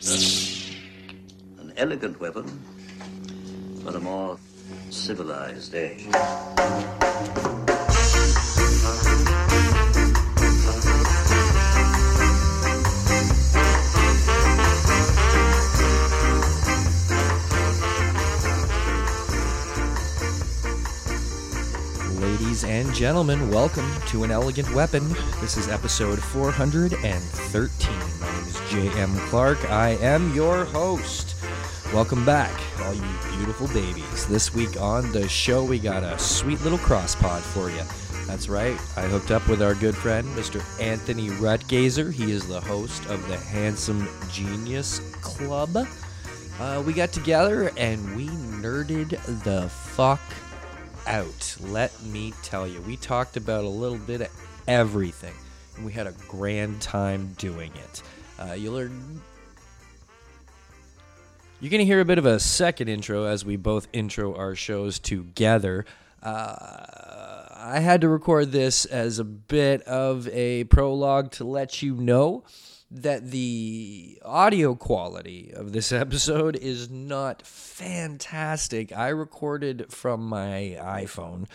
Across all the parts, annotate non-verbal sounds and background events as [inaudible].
An elegant weapon for a more civilized age. Ladies and gentlemen, welcome to An Elegant Weapon. This is episode 413. J.M. Clark. I am your host. Welcome back, all you beautiful babies. This week on the show, we got a sweet little cross pod for you. That's right, I hooked up with our good friend, Mr. Anthony Rutgazer. He is the host of the Handsome Genius Club. Uh, we got together and we nerded the fuck out. Let me tell you, we talked about a little bit of everything, and we had a grand time doing it. Uh, you'll learn. You're going to hear a bit of a second intro as we both intro our shows together. Uh, I had to record this as a bit of a prologue to let you know that the audio quality of this [laughs] episode is not fantastic. I recorded from my iPhone,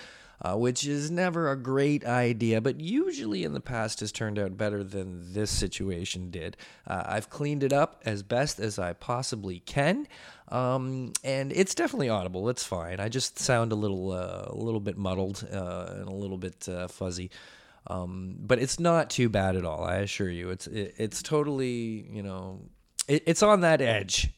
uh, which is never a great idea, but usually in the past has turned out better than this situation did. Uh, I've cleaned it up as best as I possibly can. Um, and it's definitely audible. It's fine. I just sound a little, uh, a little bit muddled uh, and a little bit uh, fuzzy. Um, but it's not too bad at all. I assure you, it's it, it's totally you know it, it's on that edge.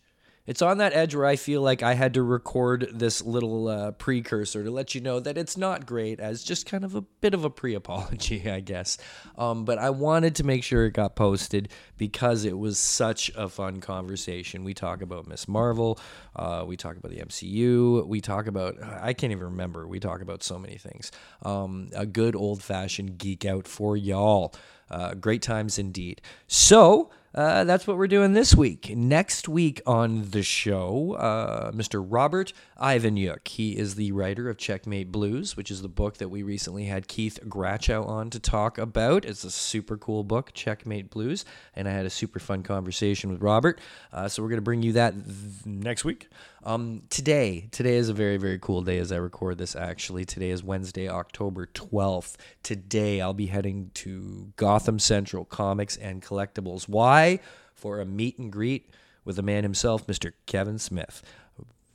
It's on that edge where I feel like I had to record this little uh, precursor to let you know that it's not great, as just kind of a bit of a pre apology, [laughs] I guess. Um, but I wanted to make sure it got posted because it was such a fun conversation. We talk about Miss Marvel, uh, we talk about the MCU, we talk about, I can't even remember, we talk about so many things. Um, a good old fashioned geek out for y'all. Uh, great times indeed. So, uh, that's what we're doing this week. Next week on the show, uh, Mr. Robert Ivanyuk. He is the writer of Checkmate Blues, which is the book that we recently had Keith Grachow on to talk about. It's a super cool book, Checkmate Blues, and I had a super fun conversation with Robert. Uh, so we're going to bring you that th- next week. Um, today, today is a very, very cool day as I record this. Actually, today is Wednesday, October twelfth. Today, I'll be heading to Gotham Central Comics and Collectibles. Why? For a meet and greet with the man himself, Mr. Kevin Smith.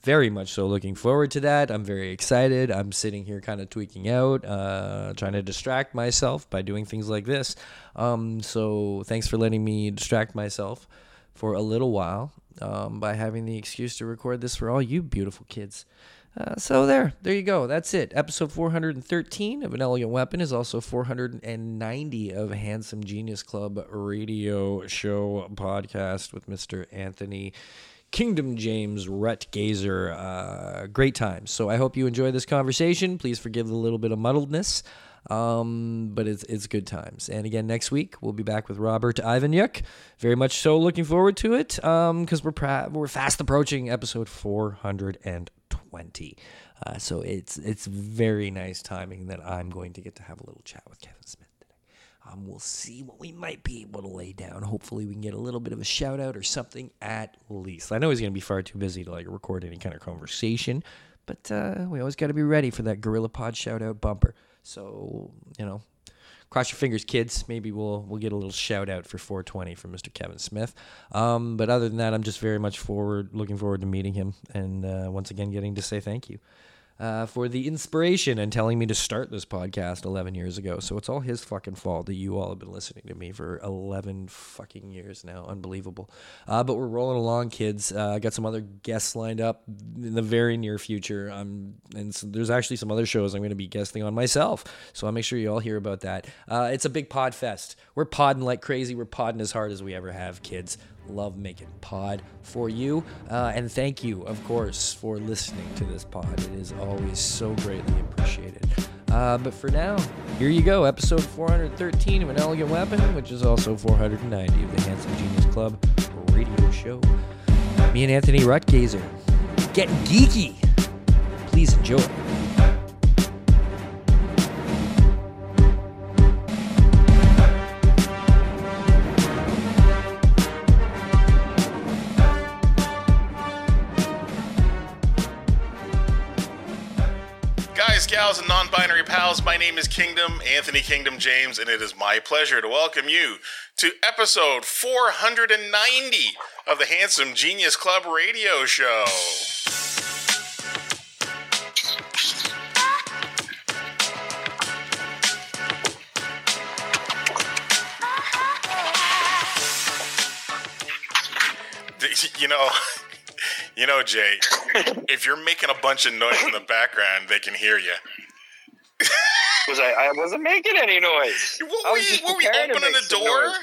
Very much so looking forward to that. I'm very excited. I'm sitting here kind of tweaking out, uh, trying to distract myself by doing things like this. Um, so, thanks for letting me distract myself for a little while um, by having the excuse to record this for all you beautiful kids. Uh, so there, there you go. That's it. Episode 413 of An Elegant Weapon is also 490 of Handsome Genius Club radio show podcast with Mr. Anthony Kingdom James Rutgazer. Uh, great times. So I hope you enjoy this conversation. Please forgive the little bit of muddledness. Um, but it's it's good times. And again, next week we'll be back with Robert Ivanyuk. Very much so looking forward to it. Um, because we're pra- we're fast approaching episode 420. Uh, so it's it's very nice timing that I'm going to get to have a little chat with Kevin Smith today. Um, we'll see what we might be able to lay down. Hopefully, we can get a little bit of a shout out or something at least. I know he's going to be far too busy to like record any kind of conversation, but uh, we always got to be ready for that Gorilla Pod shout out bumper. So you know, cross your fingers, kids. Maybe we'll we'll get a little shout out for 420 from Mr. Kevin Smith. Um, but other than that, I'm just very much forward, looking forward to meeting him, and uh, once again getting to say thank you. Uh, for the inspiration and telling me to start this podcast 11 years ago. So it's all his fucking fault that you all have been listening to me for 11 fucking years now. Unbelievable. Uh, but we're rolling along, kids. Uh, I got some other guests lined up in the very near future. Um, and so there's actually some other shows I'm going to be guesting on myself. So I'll make sure you all hear about that. Uh, it's a big pod fest. We're podding like crazy. We're podding as hard as we ever have, kids love making pod for you. Uh, and thank you, of course, for listening to this pod. It is always so greatly appreciated. Uh, but for now, here you go, episode 413 of An Elegant Weapon, which is also 490 of the Handsome Genius Club radio show. Me and Anthony Rutgazer getting geeky. Please enjoy. Guys, gals, and non binary pals. My name is Kingdom, Anthony Kingdom James, and it is my pleasure to welcome you to episode 490 of the Handsome Genius Club radio show. [laughs] You know, [laughs] you know, Jay, if you're making a bunch of noise in the background, they can hear you. Was I? I wasn't making any noise. What I were was just were you opening a door? noise.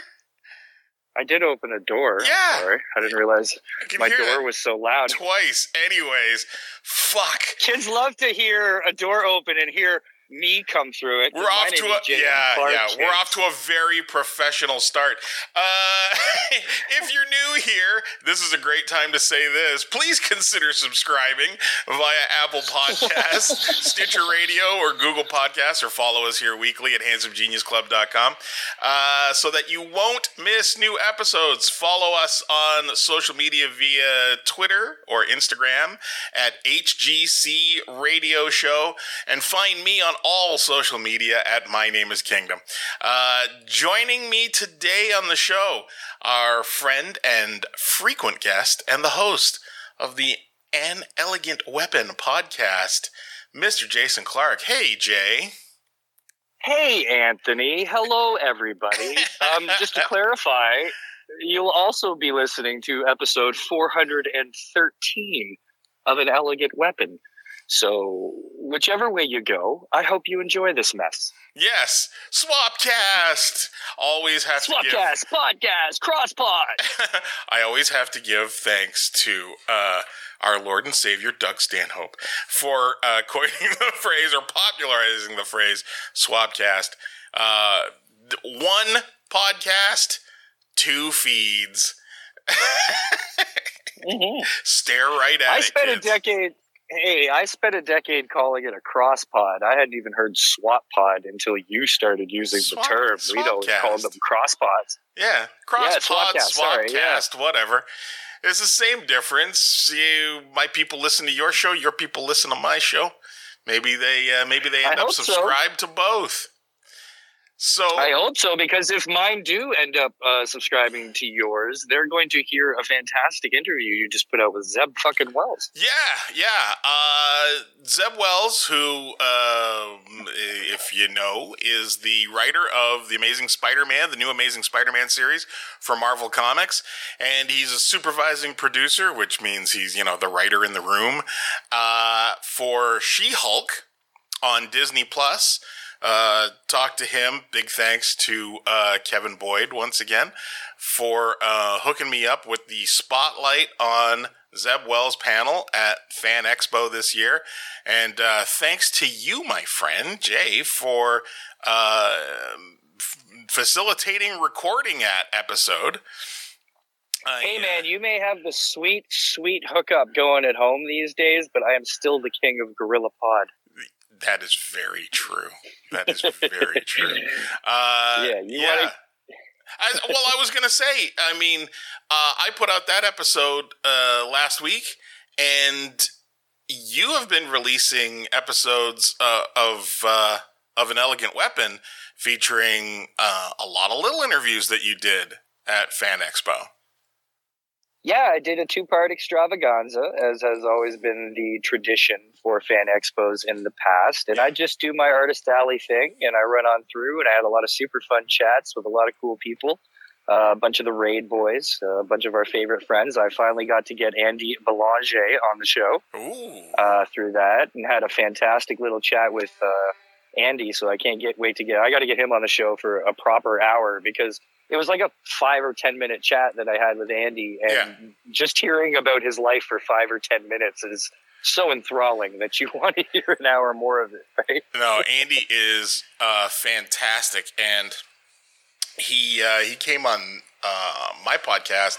I did open a door. Yeah. Sorry, I didn't realize I my door was so loud. twice. Anyways, fuck. Kids love to hear a door open and hear me come through it. We're off to a yeah Clark yeah. We're off to a very professional start. Uh, [laughs] if you're new here, this is a great time to say this. Please consider subscribing via Apple Podcasts, [laughs] Stitcher Radio, or Google Podcasts, or follow us here weekly at handsomegeniusclub.com uh, so that you won't miss new episodes. Follow us on social media via Twitter or Instagram at HGC Radio Show, and find me on all social media at My Name is Kingdom. Uh, joining me today on the show, our friend and frequent guest and the host of the An Elegant Weapon podcast, Mr. Jason Clark. Hey, Jay. Hey, Anthony. Hello, everybody. um, just to clarify, you'll also be listening to episode 413 of An Elegant Weapon. So, whichever way you go, I hope you enjoy this mess. Yes, Swapcast. Always have to give. Swapcast, podcast, crosspod. [laughs] I always have to give thanks to uh, our Lord and Savior Doug Stanhope for uh, [laughs] coining the phrase or popularizing the phrase Swapcast. Uh, one podcast, two feeds. [laughs] Stare right at I it. I spent a decade. Hey, I spent a decade calling it a cross pod. I hadn't even heard swap pod until you started using Swap- the term. We'd always called them cross pods. Yeah, cross Yeah, pod, Swapcast, swapcast, yeah. whatever. It's the same difference. You, my people listen to your show. Your people listen to my show. Maybe they, uh, maybe they I end up hope so. subscribed to both. So I hope so because if mine do end up uh, subscribing to yours, they're going to hear a fantastic interview you just put out with Zeb fucking Wells. Yeah, yeah. Uh, Zeb Wells, who, um, if you know, is the writer of the Amazing Spider-Man, the new Amazing Spider-Man series for Marvel Comics, and he's a supervising producer, which means he's you know the writer in the room uh, for She-Hulk on Disney Plus. Uh, talk to him. Big thanks to uh, Kevin Boyd once again for uh, hooking me up with the spotlight on Zeb Wells panel at Fan Expo this year. And uh, thanks to you, my friend Jay, for uh, f- facilitating recording that episode. Uh, Hey yeah. man, you may have the sweet, sweet hookup going at home these days, but I am still the king of Gorilla Pod. That is very true. That is very [laughs] true. Uh, Yeah, yeah. wanna- I, well, I was gonna say. I mean, uh, I put out that episode uh, last week, and you have been releasing episodes uh, of uh, of an elegant weapon featuring uh, a lot of little interviews that you did at Fan Expo. Yeah, I did a two part extravaganza, as has always been the tradition for fan expos in the past. And I just do my Artist Alley thing and I run on through, and I had a lot of super fun chats with a lot of cool people. Uh, a bunch of the Raid boys, uh, a bunch of our favorite friends. I finally got to get Andy Belanger on the show uh, through that and had a fantastic little chat with uh, Andy. So I can't get wait to get. I got to get him on the show for a proper hour because it was like a five or ten minute chat that I had with Andy, and just hearing about his life for five or ten minutes is so enthralling that you [laughs] want to hear an hour more of it, right? No, Andy is uh, fantastic, and he uh, he came on uh, my podcast.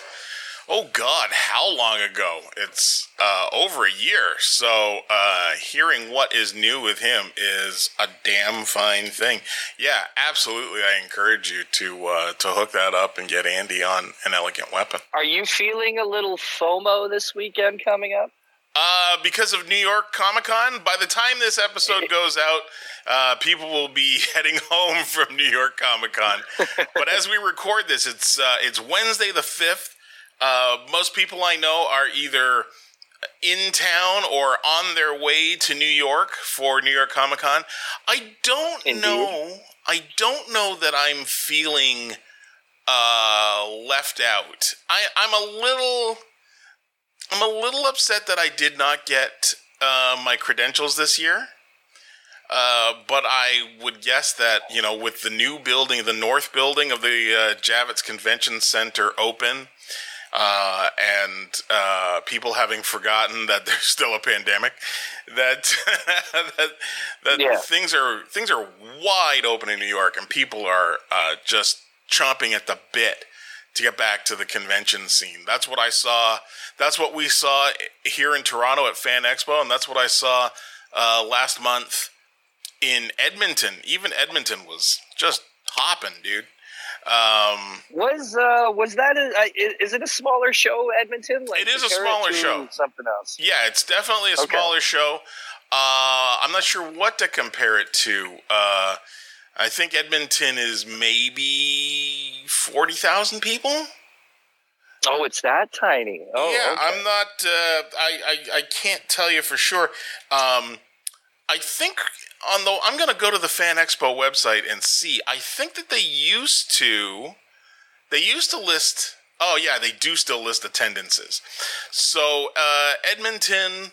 Oh God, how long ago? It's uh, over a year. So uh, hearing what is new with him is a damn fine thing. Yeah, absolutely. I encourage you to uh, to hook that up and get Andy on an elegant weapon. Are you feeling a little FOMO this weekend coming up? Uh, because of New York Comic Con. By the time this episode [laughs] goes out, uh, people will be [laughs] heading home from New York Comic Con. but as we record this, it's uh, it's Wednesday the fifth. Uh, most people I know are either in town or on their way to New York for New York Comic Con. I don't Indeed. know. I don't know that I'm feeling uh, left out. I, I'm a little. I'm a little upset that I did not get uh, my credentials this year. Uh, but I would guess that you know, with the new building, the north building of the uh, Javits Convention Center open, uh, and uh, people having forgotten that there's still a pandemic, that [laughs] that, that Yeah. things are things are wide open in New York, and people are uh, just chomping at the bit to get back to the convention scene. That's what I saw. That's what we saw here in Toronto at Fan Expo, and that's what I saw uh, last month in Edmonton. Even Edmonton was just hopping, dude. Um, Was uh was that a, is it a smaller show, Edmonton? Like It is a smaller show. Something else. yeah, it's definitely a Okay. smaller show. Uh, I'm not sure what to compare it to. Uh, I think Edmonton is maybe forty thousand people. Oh, it's that tiny. Oh, yeah, okay. I'm not. Uh, I, I I can't tell you for sure. Um, I think on the. I'm going to go to the Fan Expo website and see. I think that they used to. They used to list. Oh yeah, they do still list attendances. So uh, Edmonton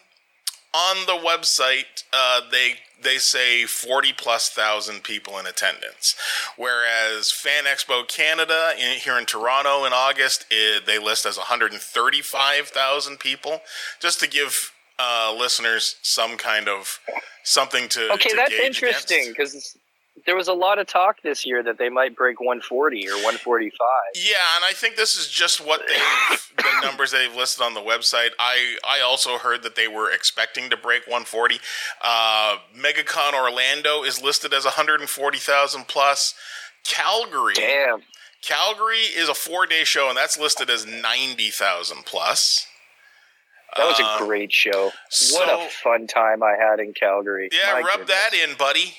on the website, uh, they they say forty plus thousand people in attendance, whereas Fan Expo Canada in, here in Toronto in August, it, they list as one hundred and thirty five thousand people, just to give uh, listeners some kind of something to Okay, to that's interesting because there was a lot of talk this year that they might break 140 or 145. Yeah, and I think this is just what [sighs] they the numbers they've listed on the website. I I also heard that they were expecting to break 140. Uh, MegaCon Orlando is listed as 140,000 plus. Calgary, Damn. Calgary is a four day show, and that's listed as 90,000 plus. That was Uh, a great show. what a fun time I had in Calgary. Yeah, My rub goodness. that in, buddy.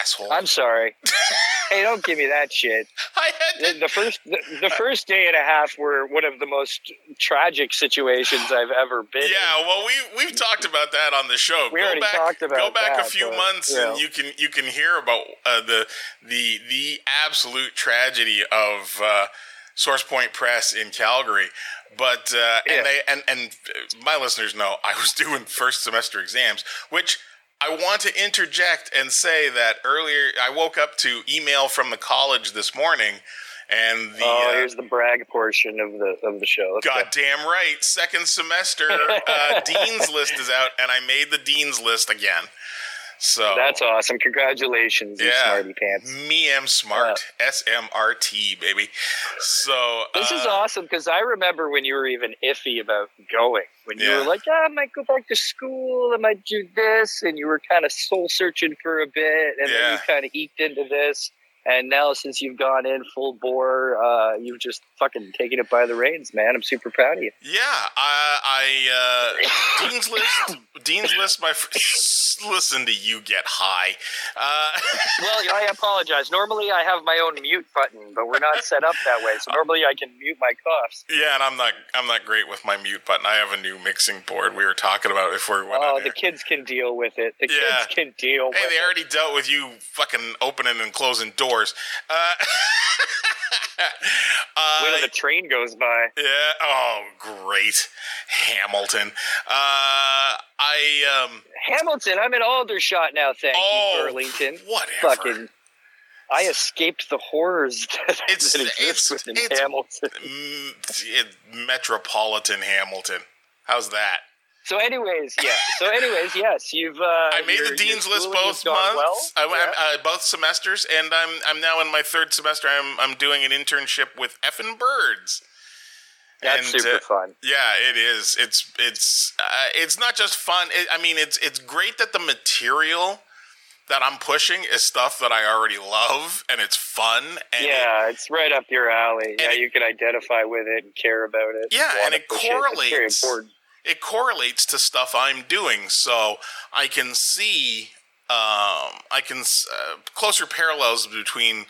Asshole. I'm sorry. [laughs] hey, don't give me that shit. I had The, to the first the, the first day and a half were one of the most tragic situations I've ever been in. Yeah, well, we we've talked about that on the show. We go already back, talked about go back a few but, months, yeah. and you can you can hear about uh, the the the absolute tragedy of uh, Source Point Press in Calgary. But uh, Yeah. and they and and my listeners know I was [laughs] doing first semester exams, which. I want to interject and say that earlier I woke up to email from the college this morning, and the oh, uh, here's the brag portion of the of the show. Let's go. God damn right. Second semester uh, [laughs] dean's list is out, and I made the dean's list again. So That's awesome. Congratulations, you Yeah. smarty pants. Me am smart. S M R T baby. So This is uh, awesome because I remember when you were even iffy about going. When you Yeah. were like, yeah, I might go back to school, I might do this, and you were kind of soul searching for a bit, and then you kind of eked into this. And now, since you've gone in full bore, uh, you've just fucking taken it by the reins, man. I'm super proud of you. Yeah, I, I uh, [coughs] Dean's list. Dean's list. My fr- [laughs] listen to you get high. Uh, [laughs] Well, I apologize. Normally, I have my own mute button, but we're not set up that way. So normally, I can mute my coughs. yeah, and I'm not. I'm not great with my mute button. I have a new mixing board. We were talking about it before we went Oh, the kids can deal with it. The Yeah. kids can deal Hey, they it. already dealt with you fucking opening and closing doors. Uh, [laughs] [laughs] uh, When the train goes by. yeah. Oh, great, Hamilton. Uh, I um. Hamilton, I'm in Aldershot now. Thank Oh, you, Burlington. Whatever. Fucking, I escaped the horrors [laughs] that, It's- that exist it's- within it's- Hamilton. It, Metropolitan Hamilton. How's that? So, anyways, yeah. So, anyways, yes, you've. Uh, I made the dean's list both months. Well. I Yeah. uh, both semesters, and I'm I'm now in my third semester. I'm I'm doing an internship with Effin Birds. That's And, super uh, fun. Yeah, it is. It's it's uh, it's not just fun. It, I mean, it's it's great that the material that I'm pushing is stuff that I already love, and it's fun. And it- yeah, it's right up your alley. Yeah, it- you can identify with it and care about it. Yeah, and it It's very correlates. important. It correlates to stuff I'm doing, so I can see um, I can uh, closer parallels between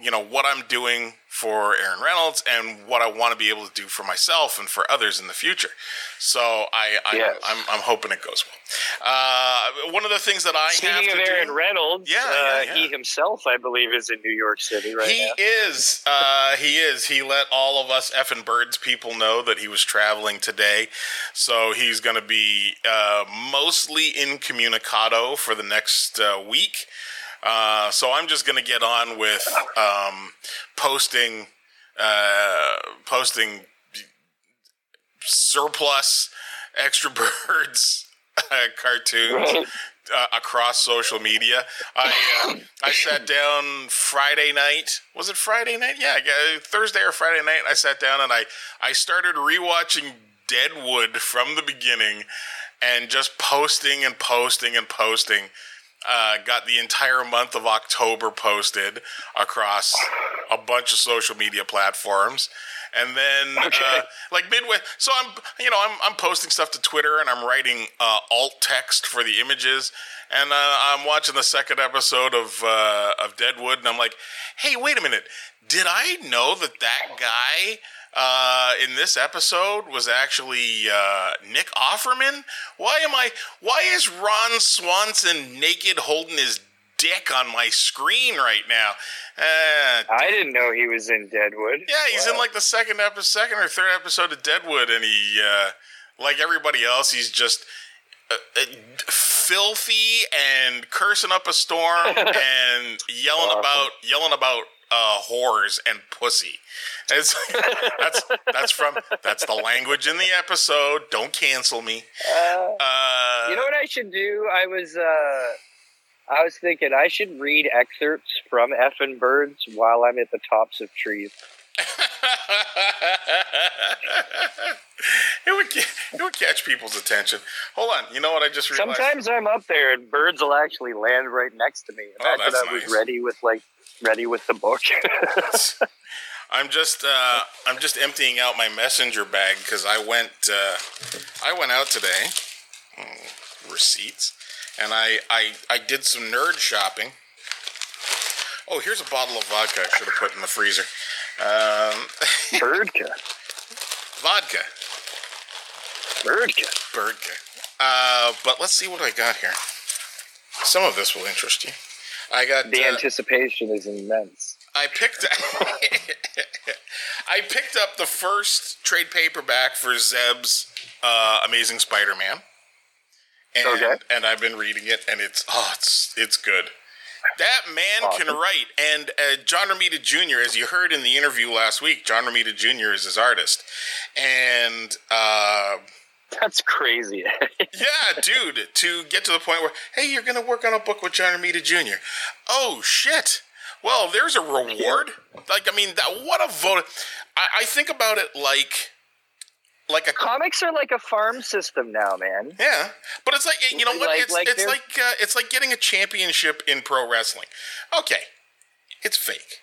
you know what I'm doing for Aaron Reynolds and what I want to be able to do for myself and for others in the future. So I, I Yes. I'm, I'm hoping it goes well. Uh, one of the things that I have Speaking to of Aaron do, Reynolds, Yeah, uh, yeah, yeah. he himself, I believe, is in New York City right he now. is. Uh, he is. He let all of us effing birds people know that he was traveling today. So he's going to be uh, mostly incommunicado for the next uh, week. Uh, so I'm just going to get on with um, posting, uh, posting surplus extra [laughs] birds uh, cartoons uh, across social media. I uh, I [laughs] sat down Friday night. Was it Friday night? Yeah, Thursday or Friday night. I sat down and I I started rewatching Deadwood from the beginning, and just posting and posting and posting. Uh, got the entire month of October posted across a bunch of social media platforms, and then Okay. uh, like midway. So I'm, you know, I'm I'm posting stuff to Twitter and I'm writing uh, alt text for the images, and uh, I'm watching the second episode of uh, of Deadwood, and I'm like, hey, wait a minute, did I know that that guy? Uh, in this episode was actually uh, Nick Offerman. Why am I? Why is Ron Swanson naked holding his dick on my screen right now? Uh, I didn't know he was in Deadwood. yeah, he's in like the second episode, second or third episode of Deadwood, and he, uh, like everybody else, he's just uh, uh, filthy and cursing up a storm [laughs] and yelling Awesome. about yelling about uh, whores and pussy. It's, [laughs] that's that's from that's the language in the episode. Don't cancel me. Uh, Uh, you know what I should do? I was uh, I was thinking I should read excerpts from Effin' Birds while I'm at the tops of trees. [laughs] it would it would catch people's attention. Hold on, you know what I just realized? Sometimes I'm up there and birds will actually land right next to me. Oh, Imagine that's I was nice. ready with like ready with the book. [laughs] I'm just uh, I'm just emptying out my messenger bag because I went uh, I went out today. Hmm, receipts, and I, I I did some nerd shopping. Oh, here's a bottle of vodka I should have put in the freezer. Um, Birdka. [laughs] vodka, Birdka. birdka. Uh, but let's see what I got here. Some of this will interest you. I got The uh, anticipation is immense. I picked [laughs] I picked up the first trade paperback for Zeb's uh, Amazing Spider-Man, and Okay. and I've been reading it, and it's oh, it's it's good. That man can write, and uh, John Romita Jr., as you heard in the interview last week, John Romita Jr. is his artist, and uh, That's crazy. [laughs] yeah, dude, to get to the point where, hey, you're going to work on a book with John Romita Jr. Oh, shit. Well, there's a reward. Like, I mean, that, what a vote. I, I think about it like, like a Comics are like a farm system now, man. yeah, but it's like you know what? Like- it's like it's they're- like uh, it's like getting a championship in pro wrestling. Okay, it's fake,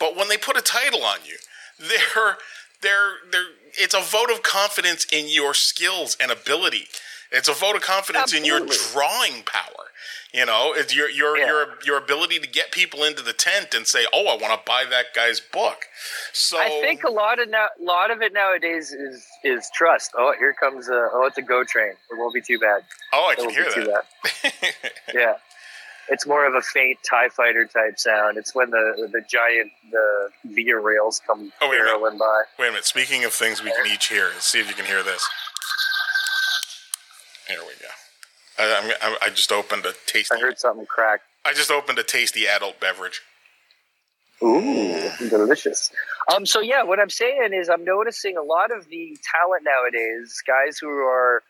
but when they put a title on you, [laughs] they're they're they're it's a vote of confidence in your skills and ability. It's a vote of confidence in your drawing power. You know, it's your your Yeah. your your ability to get people into the tent and say, "Oh, I want to buy that guy's book." So I think a lot of now, lot of it nowadays is is trust. Oh, here comes a oh, it's a go train. It won't be too bad. oh, I It can hear that. [laughs] Yeah, it's more of a faint Tie Fighter type sound. It's when the the giant the Via rails come Oh, wait a minute. barreling by. Wait a minute. Speaking of things we can each hear, let's see if you can hear this. Here we go. I, I'm, I, I just opened a tasty. I heard something crack. I just opened a tasty adult beverage. Ooh, delicious. Um, so yeah, what I'm saying is I'm noticing a lot of the talent nowadays, guys who are,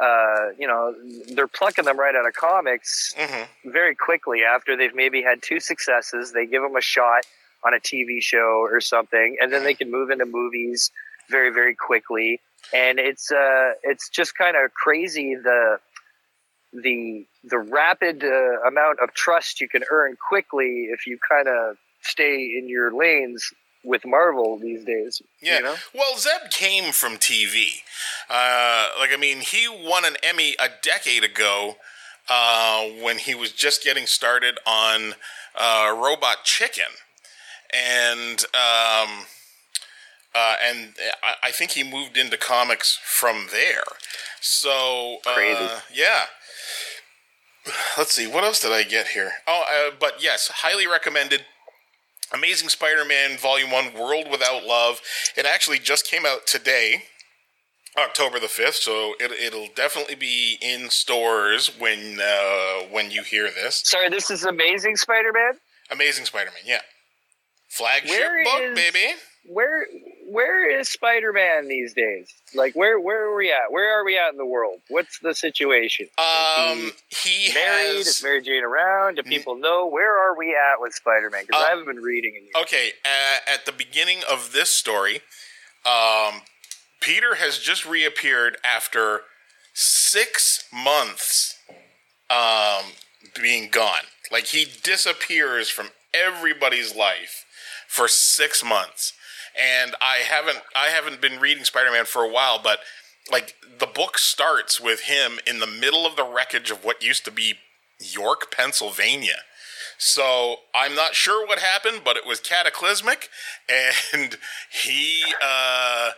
uh, you know, they're plucking them right out of comics hmm very quickly after they've maybe had two successes. They give them a shot on a TV show or something, and then they can move into movies very, very quickly. And it's uh, it's just kind of crazy the the the rapid uh, amount of trust you can earn quickly if you kind of stay in your lanes with Marvel these days. Yeah. You know? Well, Zeb came from TV. Uh, like, I mean, he won an Emmy a decade ago uh, when he was just getting started on uh, Robot Chicken. And. Um, uh, and I, I, think he moved into comics from there. So, uh, Crazy. yeah. Let's see, what else did I get here? Oh, uh, but yes, highly recommended. Amazing Spider Man Volume 1 World Without Love. It actually just came out today, October the 5th, so it, it'll definitely be in stores when, uh, when you hear this. Sorry, this is Amazing Spider-Man. Amazing Spider Man, yeah. Flagship Where book, is- baby. Where where is Spider-Man these days? Like where where are we at? Where are we at in the world? What's the situation? Is Um, he he married? has. Is Mary Jane around? Do people know where are we at with Spider-Man? Because Uh, I haven't been reading in years. Okay, uh, at the beginning of this story, um, Peter has just reappeared after six months um, being gone. Like he disappears from everybody's life for six months, and I haven't I haven't been reading Spider Man for a while, but like the book starts with him in the middle of the wreckage of what used to be York, Pennsylvania. So I'm not sure what happened, but it was cataclysmic, and he uh,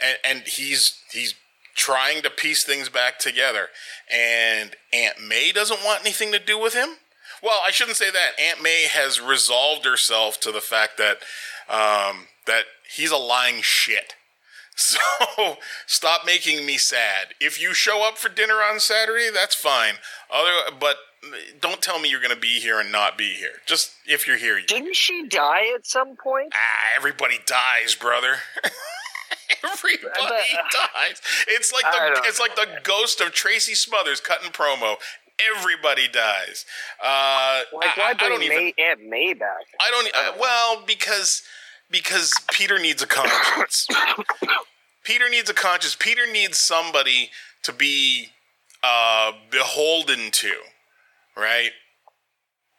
and, and he's he's trying to piece things back together. And Aunt May doesn't want anything to do with him. Well, I shouldn't say that. Aunt May has resolved herself to the fact that um, that he's a lying shit. [laughs] So stop making me sad. If you show up for dinner on Saturday, that's fine. Other, but don't tell me you're going to be here and not be here. Just if you're here, you. Didn't she die at some point? Ah, everybody dies, brother. [laughs] everybody But, uh, dies. It's like the it's like the ghost of Tracy Smothers cutting promo. Everybody dies. Uh, Like I, why I bring don't even. May, Aunt May back? I don't. Uh, well, because because Peter needs a conscience. Peter needs a conscience. Peter needs somebody to be uh, beholden to, right?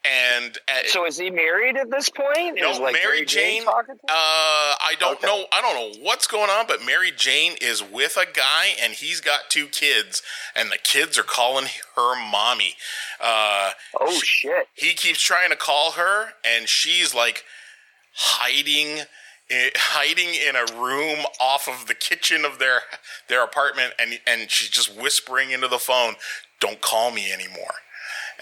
And uh, So is he married at this point? no, like Mary Jane. Uh, to him? I don't Okay. know. I don't know what's going on, but Mary Jane is with a guy, and he's got two kids, and the kids are calling her mommy. Uh, oh shit! he keeps trying to call her, and she's like hiding. Hiding in a room off of the kitchen of their their apartment, and and she's just whispering into the phone, "Don't call me anymore."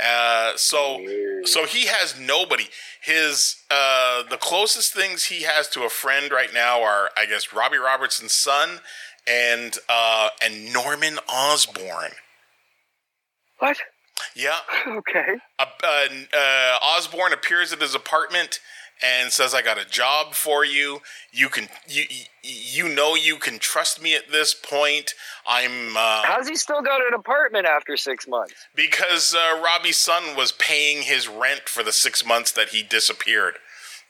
Uh, so so he has nobody. His uh, the closest things he has to a friend right now are, I guess, Robbie Robertson's son and uh, and Norman Osborn. What? Yeah, [laughs] Okay. uh, uh, uh, Osborn appears at his apartment and says, "I got a job for you. You can you you- know you can trust me at this point. I'm uh, How's he still got an apartment after six months? because uh, Robbie's son was paying his rent for the six months that he disappeared.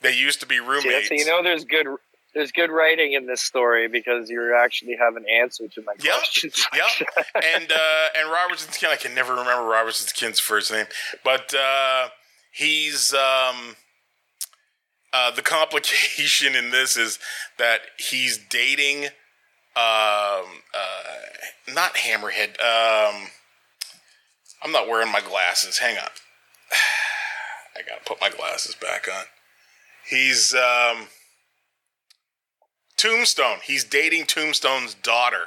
They used to be See, roommates. so you know there's good there's good writing in this story because you actually have an answer to my Yep. questions. [laughs] Yep. and uh, and Robertson's kid, I can never remember Robertson's kid's first name, but uh, he's um, uh, the complication in this is that he's dating um, uh, not Hammerhead. Um, I'm not wearing my glasses. Hang on. [sighs] I gotta put my glasses back on. He's um, Tombstone. He's dating Tombstone's daughter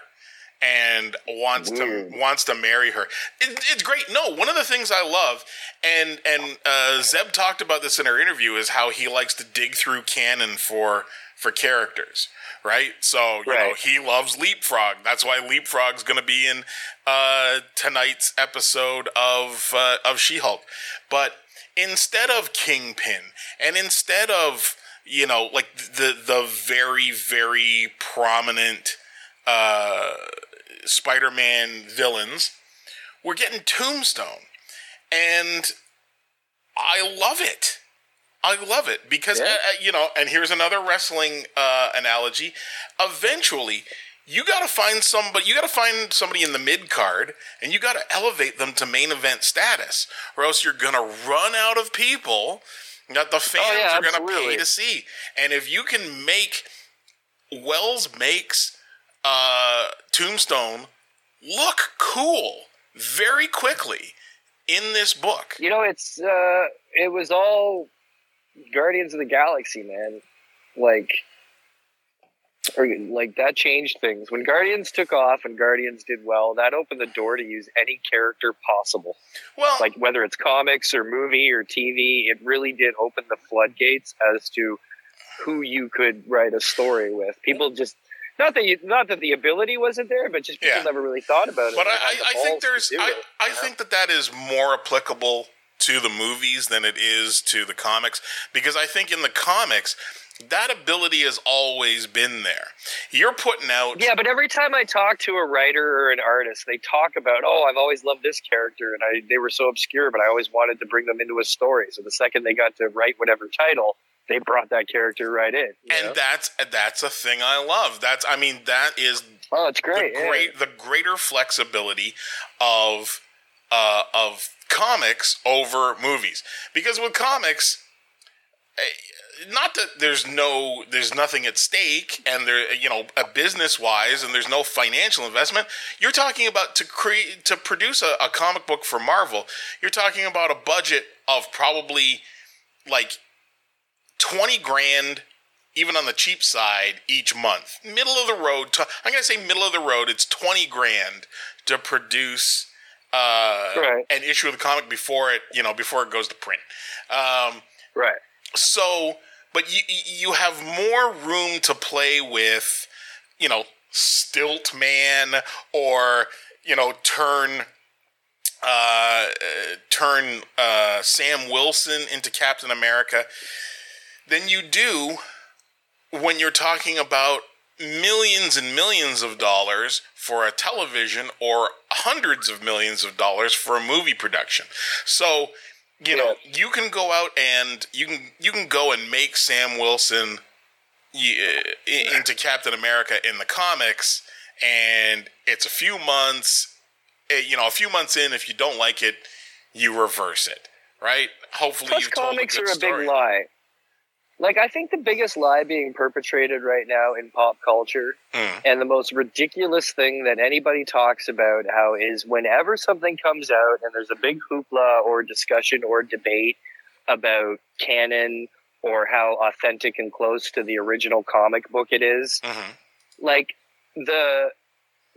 and wants Weird. to wants to marry her. It, it's great. No, one of the things I love, and and uh, Zeb talked about this in our interview, is how he likes to dig through canon for for characters. Right, so you know he loves Leapfrog. That's why Leapfrog's going to be in uh, tonight's episode of uh, of She-Hulk. But instead of Kingpin, and instead of you know like the the very very prominent uh, Spider-Man villains, we're getting Tombstone, and I love it. I love it because Yeah. uh, uh, you know, and here's another wrestling uh, analogy. Eventually, you got to find somebody. You got to find somebody in the mid card, and you got to elevate them to main event status, or else you're gonna run out of people that the fans Oh, yeah, are going to pay to see. And if you can make Wells makes uh, Tombstone look cool very quickly in this book. You know, it's uh, it was all Guardians of the Galaxy, man. Like, or, like that changed things when Guardians took off and Guardians did well. That opened the door to use any character possible, Well, like whether it's comics or movie or TV. It really did open the floodgates as to who you could write a story with. People just. Not that you, not that the ability wasn't there, but just people Yeah. never really thought about it. but I, I, I think there's I, it, I know? think that that is more applicable to the movies than it is to the comics because I think in the comics that ability has always been there. You're putting out Yeah, but every time I talk to a writer or an artist, they talk about, oh, I've always loved this character, and I they were so obscure, but I always wanted to bring them into a story. So the second they got to write whatever title, they brought that character right in. and know? that's that's a thing I love. That's I mean that is oh, it's great. the yeah. great the greater flexibility of uh, of comics over movies because with comics eh, not that there's no there's nothing at stake and there you know a business wise and there's no financial investment you're talking about to create to produce a, a comic book for marvel you're talking about a budget of probably like 20 grand even on the cheap side each month. Middle of the road. To, I'm going to say middle of the road. It's 20 grand to produce uh, Right. an issue of the comic before it, you know, before it goes to print. Um, right. so, but you you have more room to play with, you know, Stilt Man or you know turn. Uh, uh, turn uh, Sam Wilson into Captain America than you do when you're talking about millions and millions of dollars for a television or hundreds of millions of dollars for a movie production. So, you know, you can go out and you can you can go and make Sam Wilson into Captain America in the comics and it's a few months eh, you know, a few months in if you don't like it, you reverse it, right? Hopefully Plus, you told comics a good are a story. big lie. Like, I think the biggest lie being perpetrated right now in pop culture, Mm. and the most ridiculous thing that anybody talks about how is whenever something comes out and there's a big hoopla or discussion or debate about canon or how authentic and close to the original comic book it is, Mhm. like the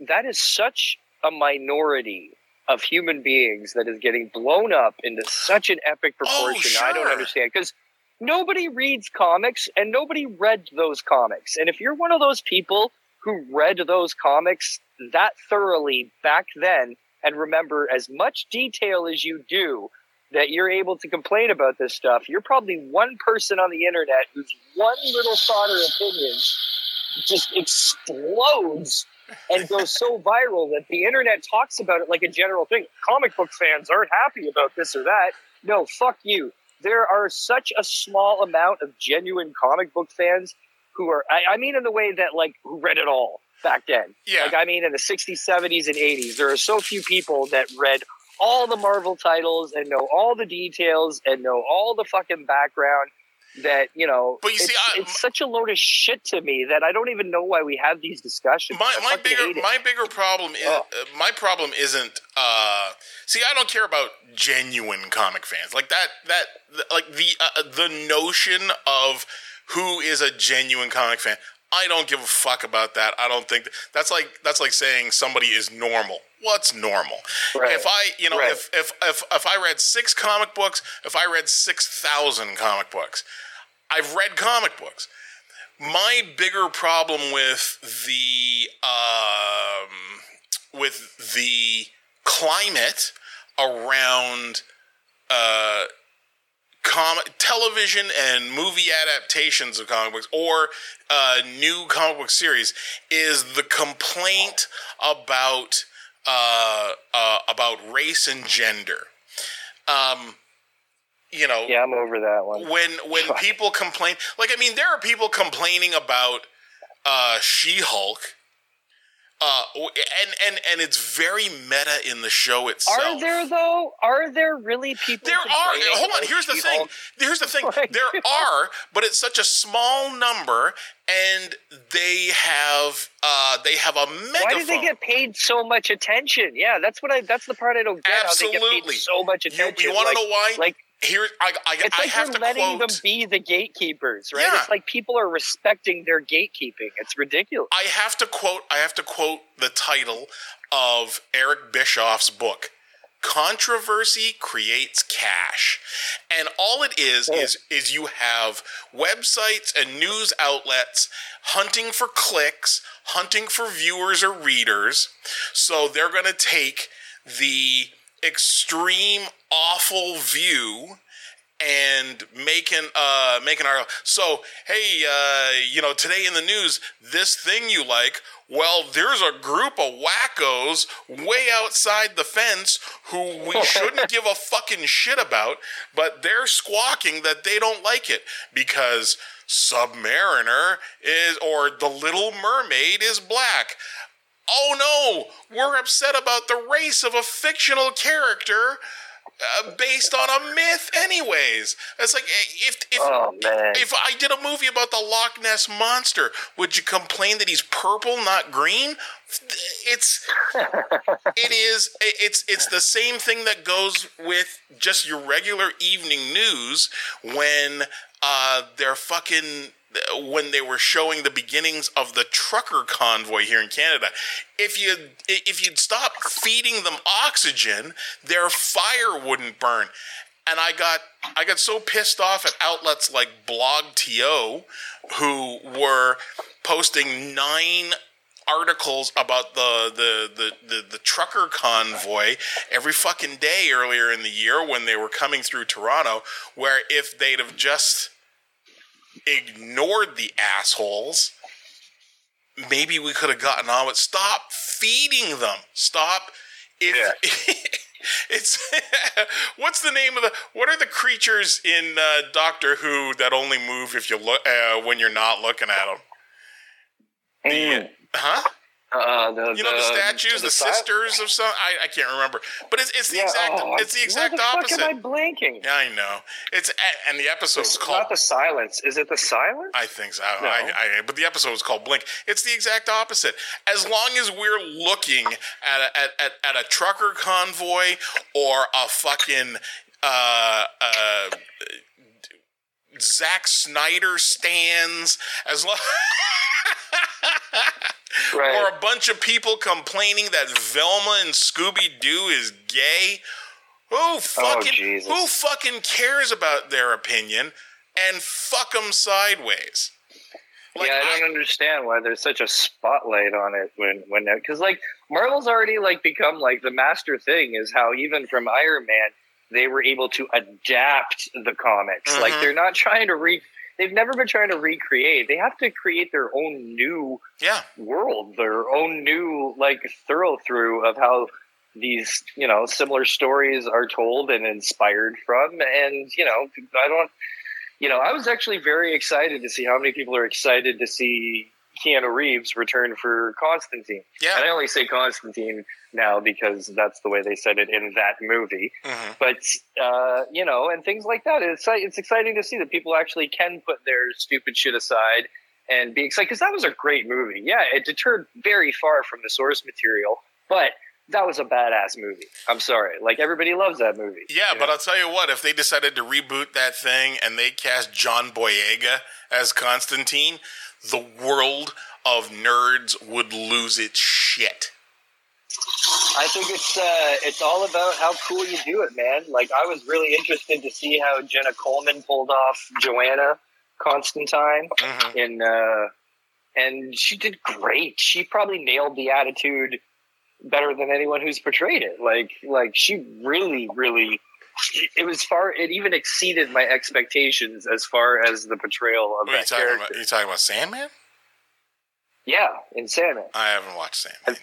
that is such a minority of human beings that is getting blown up into such an epic proportion. I don't understand because nobody reads comics and nobody read those comics. And if you're one of those people who read those comics that thoroughly back then and remember as much detail as you do that you're able to complain about this stuff, you're probably one person on the internet whose one little thought or opinion just explodes and goes so [laughs] viral that the internet talks about it like a general thing. Comic book fans aren't happy about this or that. No, fuck you. There are such a small amount of genuine comic book fans who are, I, I mean, in the way that, like, who read it all back then. Yeah. Like, I mean, in the 60s, 70s, and 80s, there are so few people that read all the Marvel titles and know all the details and know all the fucking background that, you know, But you see, it's, I- it's such a load of shit to me that I don't even know why we have these discussions. my my bigger my bigger problem is Oh. uh, my problem isn't uh see I don't care about genuine comic fans like that that like the uh, the notion of who is a genuine comic fan I don't give a fuck about that I don't think that, that's like that's like saying somebody is normal what's normal Right. if I you know Right. if, if if if I read 6 comic books if I read 6000 comic books I've read comic books my bigger problem with the um, with the climate around uh, com- television and movie adaptations of comic books or uh, new comic book series is the complaint about uh, uh, about race and gender. Um, you know, Yeah, I'm over that one. when when [laughs] people complain like i mean there are people complaining about uh she-hulk Uh, and and and it's very meta in the show itself. Are there though? Are there really people? There are. Hold on. Here's the thing. She-Hulk? Here's the thing. [laughs] There [laughs] are, but it's such a small number, and they have uh they have a megaphone. Why do they get paid so much attention? Yeah, that's what I. That's the part I don't get. How they get Absolutely. paid so much attention. you want like, to know why? Like Here, I, I, it's I like have you're to letting quote. them be the gatekeepers, right? Yeah. It's like people are respecting their gatekeeping. It's ridiculous. I have to quote. I have to quote the title of Eric Bischoff's book. Controversy creates cash, and all it is Yeah. is is you have websites and news outlets hunting for clicks, hunting for viewers or readers. So they're going to take the extreme awful view and making uh making our so hey uh you know today in the news this thing you like well there's a group of wackos way outside the fence who we [laughs] shouldn't give a fucking shit about but they're squawking that they don't like it because submariner is or the little mermaid is black oh no we're upset about the race of a fictional character uh, based on a myth anyways it's like eh, if if oh if I did a movie about the Loch Ness monster, would you complain that he's purple, not green? It's [laughs] it is it's it's the same thing that goes with just your regular evening news when uh they're fucking when they were showing the beginnings of the trucker convoy here in Canada. If you if you'd stop feeding them oxygen, their fire wouldn't burn and I got I got so pissed off at outlets like BlogTO who were posting nine articles about the the, the the the trucker convoy every fucking day earlier in the year when they were coming through Toronto where if they'd have just ignored the assholes maybe we could have gotten on with stop feeding them stop if [laughs] it's [laughs] what's the name of the what are the creatures in uh, Doctor Who that only move if you look uh, when you're not looking at them? Mm. Huh? Uh, the, You know the, statues, the, si- sisters of some. I, I can't remember, but it's it's the Yeah, exact oh, it's the exact why the opposite. Fuck am I blanking? yeah, I know. It's and the episode is It's called. not the silence. Is it the silence? I think so. No. I, I, but the episode is called Blink. It's the exact opposite. As long as we're looking at a, at, at, at a trucker convoy or a fucking uh, uh, Zack Snyder stands, as long. [laughs] Right. Or a bunch of people complaining that Velma and Scooby Doo is gay. Who oh, fucking Jesus. who fucking cares about their opinion and fuck them sideways? Like, yeah, I don't understand why there's such a spotlight on it when when because like Marvel's already like become like the master thing is how even from Iron Man they were able to adapt the comics. Like Mhm. they're not trying to re. They've never been trying to recreate. They have to create their own new yeah, world, their own new like thorough through of how these you know similar stories are told and inspired from. And you know, I don't. You know, I was actually very excited to see how many people are excited to see Keanu Reeves return for Constantine. Yeah. And I only say Constantine now because that's the way they said it in that movie. hmm But uh, you know, and things like that. It's it's exciting to see that people actually can put their stupid shit aside and be excited because that was a great movie. Yeah, it deterred very far from the source material, but that was a badass movie. I'm sorry, like everybody loves that movie. Yeah, but know? I'll tell you what, if they decided to reboot that thing and they cast John Boyega as Constantine, the world of nerds would lose its shit. I think it's uh, it's all about how cool you do it, man. Like I was really interested to see how Jenna Coleman pulled off Joanna Constantine. Mhm. in uh and she did great she probably nailed the attitude better than anyone who's portrayed it like like she really really it was far it even exceeded my expectations as far as the portrayal of What are you talking character about? Are you talking about Sandman? yeah in Sandman I haven't watched Sandman.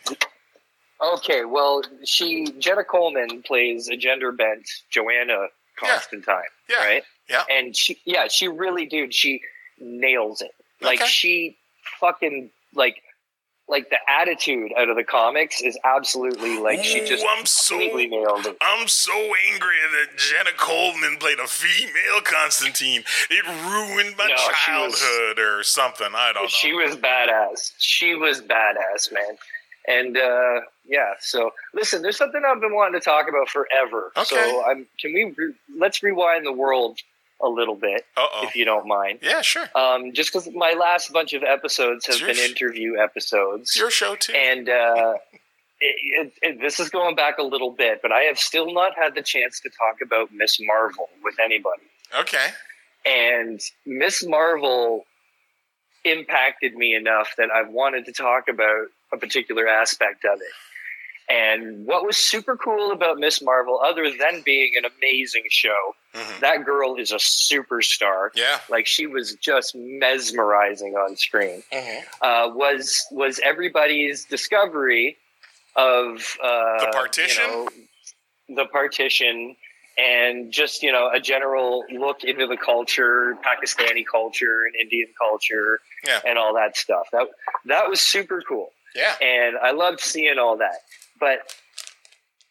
[laughs] okay well she Jenna Coleman plays a gender bent Joanna Constantine Yeah. right Yeah. and she yeah she really dude she nails it like Okay. she fucking like like the attitude out of the comics is absolutely like she just I'm so completely nailed it. I'm so angry that Jenna Coleman played a female Constantine. It ruined my No, she was- childhood or something. I don't know. She was badass. She was badass, man. And uh, yeah, so listen, there's something I've been wanting to talk about forever. Okay. So I'm. Can we re- let's rewind the world a little bit, Uh oh. if you don't mind? Yeah, sure. Um, just because my last bunch of episodes have been sh- interview episodes, your show too. and uh, [laughs] it, it, it, this is going back a little bit, but I have still not had the chance to talk about Miss Marvel with anybody. okay. And Miss Marvel impacted me enough that I've wanted to talk about a particular aspect of it. And what was super cool about Miss Marvel, other than being an amazing show, Mhm. that girl is a superstar. Yeah. Like she was just mesmerizing on screen. Mhm. Uh, was was everybody's discovery of uh, The partition? you know, the partition, and just you know a general look into the culture, Pakistani culture and Indian culture, Yeah. and all that stuff. That that was super cool Yeah. and I loved seeing all that. But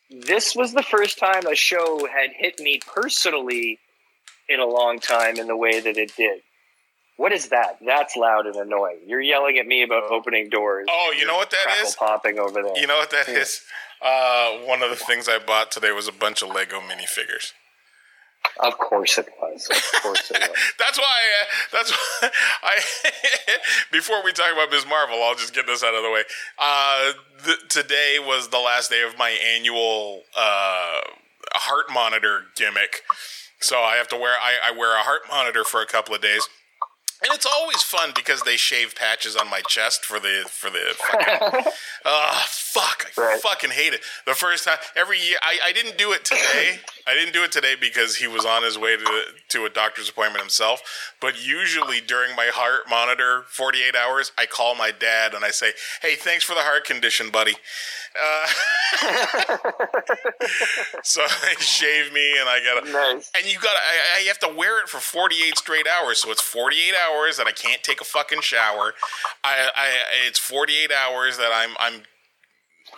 this was the first time a show had hit me personally in a long time in the way that it did. What is that? That's loud and annoying. You're yelling at me about opening doors. Oh, you know what that is? Crackle is? popping over there. You know what that Yeah. is? Uh, one of the things I bought today was a bunch of Lego minifigures. Of course it was. Of course it was. [laughs] That's why. Uh, that's why [laughs] I. [laughs] before we talk about Ms. Marvel, I'll just get this out of the way. Uh, th- today was the last day of my annual uh, heart monitor gimmick, so I have to wear. I, I wear a heart monitor for a couple of days. And it's always fun because they shave patches on my chest for the for the fucking Oh fuck! I Right. fucking hate it. The first time, every year, I, I didn't do it today. I didn't do it today because he was on his way to to a doctor's appointment himself. But usually during my heart monitor, forty eight hours, I call my dad and I say, "Hey, thanks for the heart condition, buddy." Uh, [laughs] so [laughs] they shave me, and I gotta. nice. And you gotta, I, I have to wear it for 48 straight hours. So it's 48 hours that I can't take a fucking shower. I, I, it's 48 hours that I'm, I'm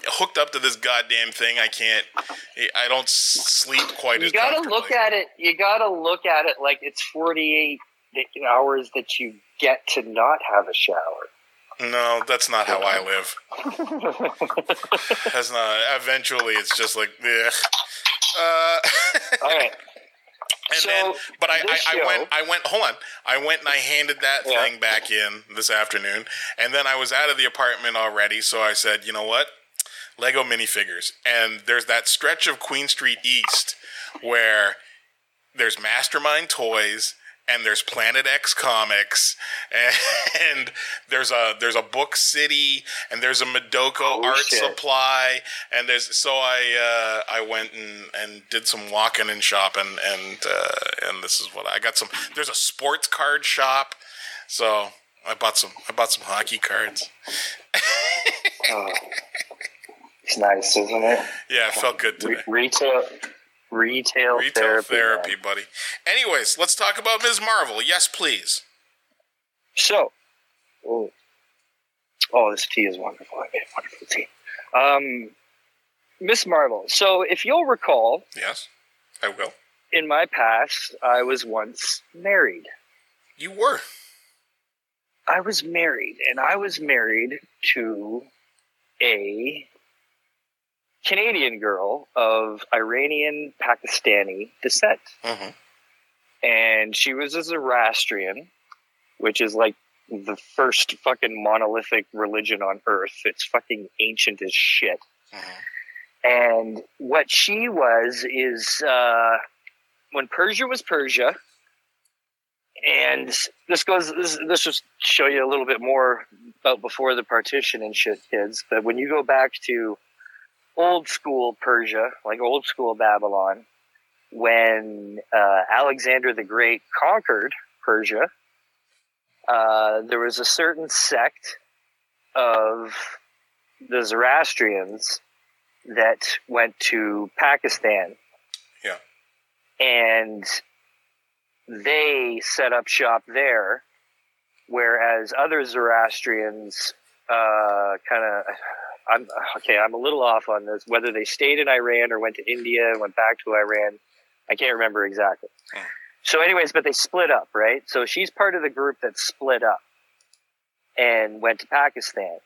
hooked up to this goddamn thing. I can't, I don't sleep quite You as You gotta look at it. You gotta look at it like it's 48 hours that you get to not have a shower. No, that's not how I live. [laughs] That's not. Eventually, it's just like. Uh, [laughs] All right. And So, then, but I, I, I went, I went, hold on. I went and I handed that Yeah. thing back in this afternoon. And then I was out of the apartment already. So I said, you know what? Lego minifigures. And there's that stretch of Queen Street East where there's Mastermind Toys and there's Planet X Comics. [laughs] And there's a there's a Book City and there's a Midoco Oh, Art shit. Supply. And there's so I uh, I went and, and did some walking and shopping and uh, and this is what I got some there's a sports card shop. So I bought some I bought some hockey cards. [laughs] Oh, it's nice, isn't it? yeah it felt good Re- today retail, retail, retail therapy. therapy, man. buddy anyways let's talk about Ms. Marvel yes please So, oh, oh, this tea is wonderful. I made wonderful tea. Um, Miss Marvel. So, if you'll recall, yes I will in my past, I was once married. you were I was married, and I was married to a Canadian girl of Iranian Pakistani descent. mm-hmm. and she was a Zoroastrian, which is like the first fucking monolithic religion on earth. It's fucking ancient as shit. And what she was is uh, when Persia was Persia, and this goes. This this just show you a little bit more about before the partition and shit, kids. But when you go back to old school Persia, like old school Babylon, when uh, Alexander the Great conquered Persia, uh, there was a certain sect of the Zoroastrians that went to Pakistan. Yeah. And they set up shop there, whereas other Zoroastrians uh, kind of. I'm okay. I'm a little off on this. Whether they stayed in Iran or went to India and went back to Iran, I can't remember exactly. Hmm. So, anyways, but they split up, right? So she's part of the group that split up and went to Pakistan,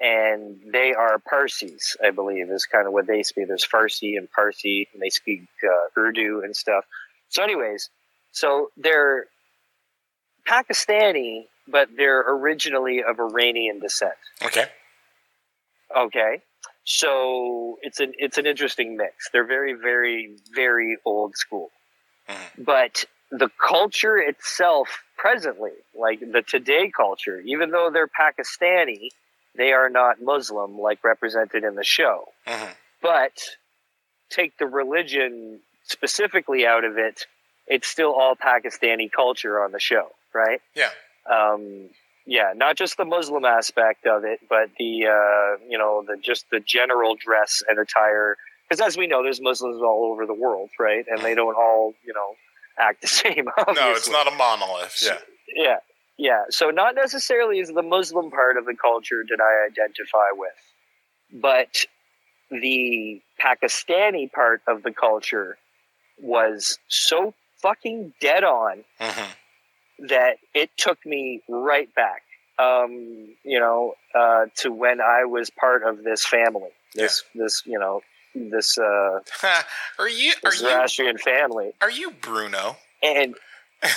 and they are Parsis, I believe, is kind of what they speak. There's Farsi and Parsi, and they speak uh, Urdu and stuff. So, anyways, so they're Pakistani, but they're originally of Iranian descent. Okay. Okay. So it's an it's an interesting mix. They're very, very, very old school. Mhm. But the culture itself presently, like the today culture, even though they're Pakistani, they are not Muslim like represented in the show. hmm But take the religion specifically out of it, it's still all Pakistani culture on the show, right? Yeah. um, yeah, not just the Muslim aspect of it, but the uh, you know the just the general dress and attire. Because as we know, there's Muslims all over the world, right? And they don't all you know act the [laughs] same. No, it's not a monolith. Yeah. Yeah, yeah. So not necessarily is the Muslim part of the culture that I identify with, but the Pakistani part of the culture was so fucking dead on hmm that it took me right back, um, you know, uh, to when I was part of this family, this, this, you know, this, uh, [laughs] are you are this you Zoroastrian family. are you Bruno? And a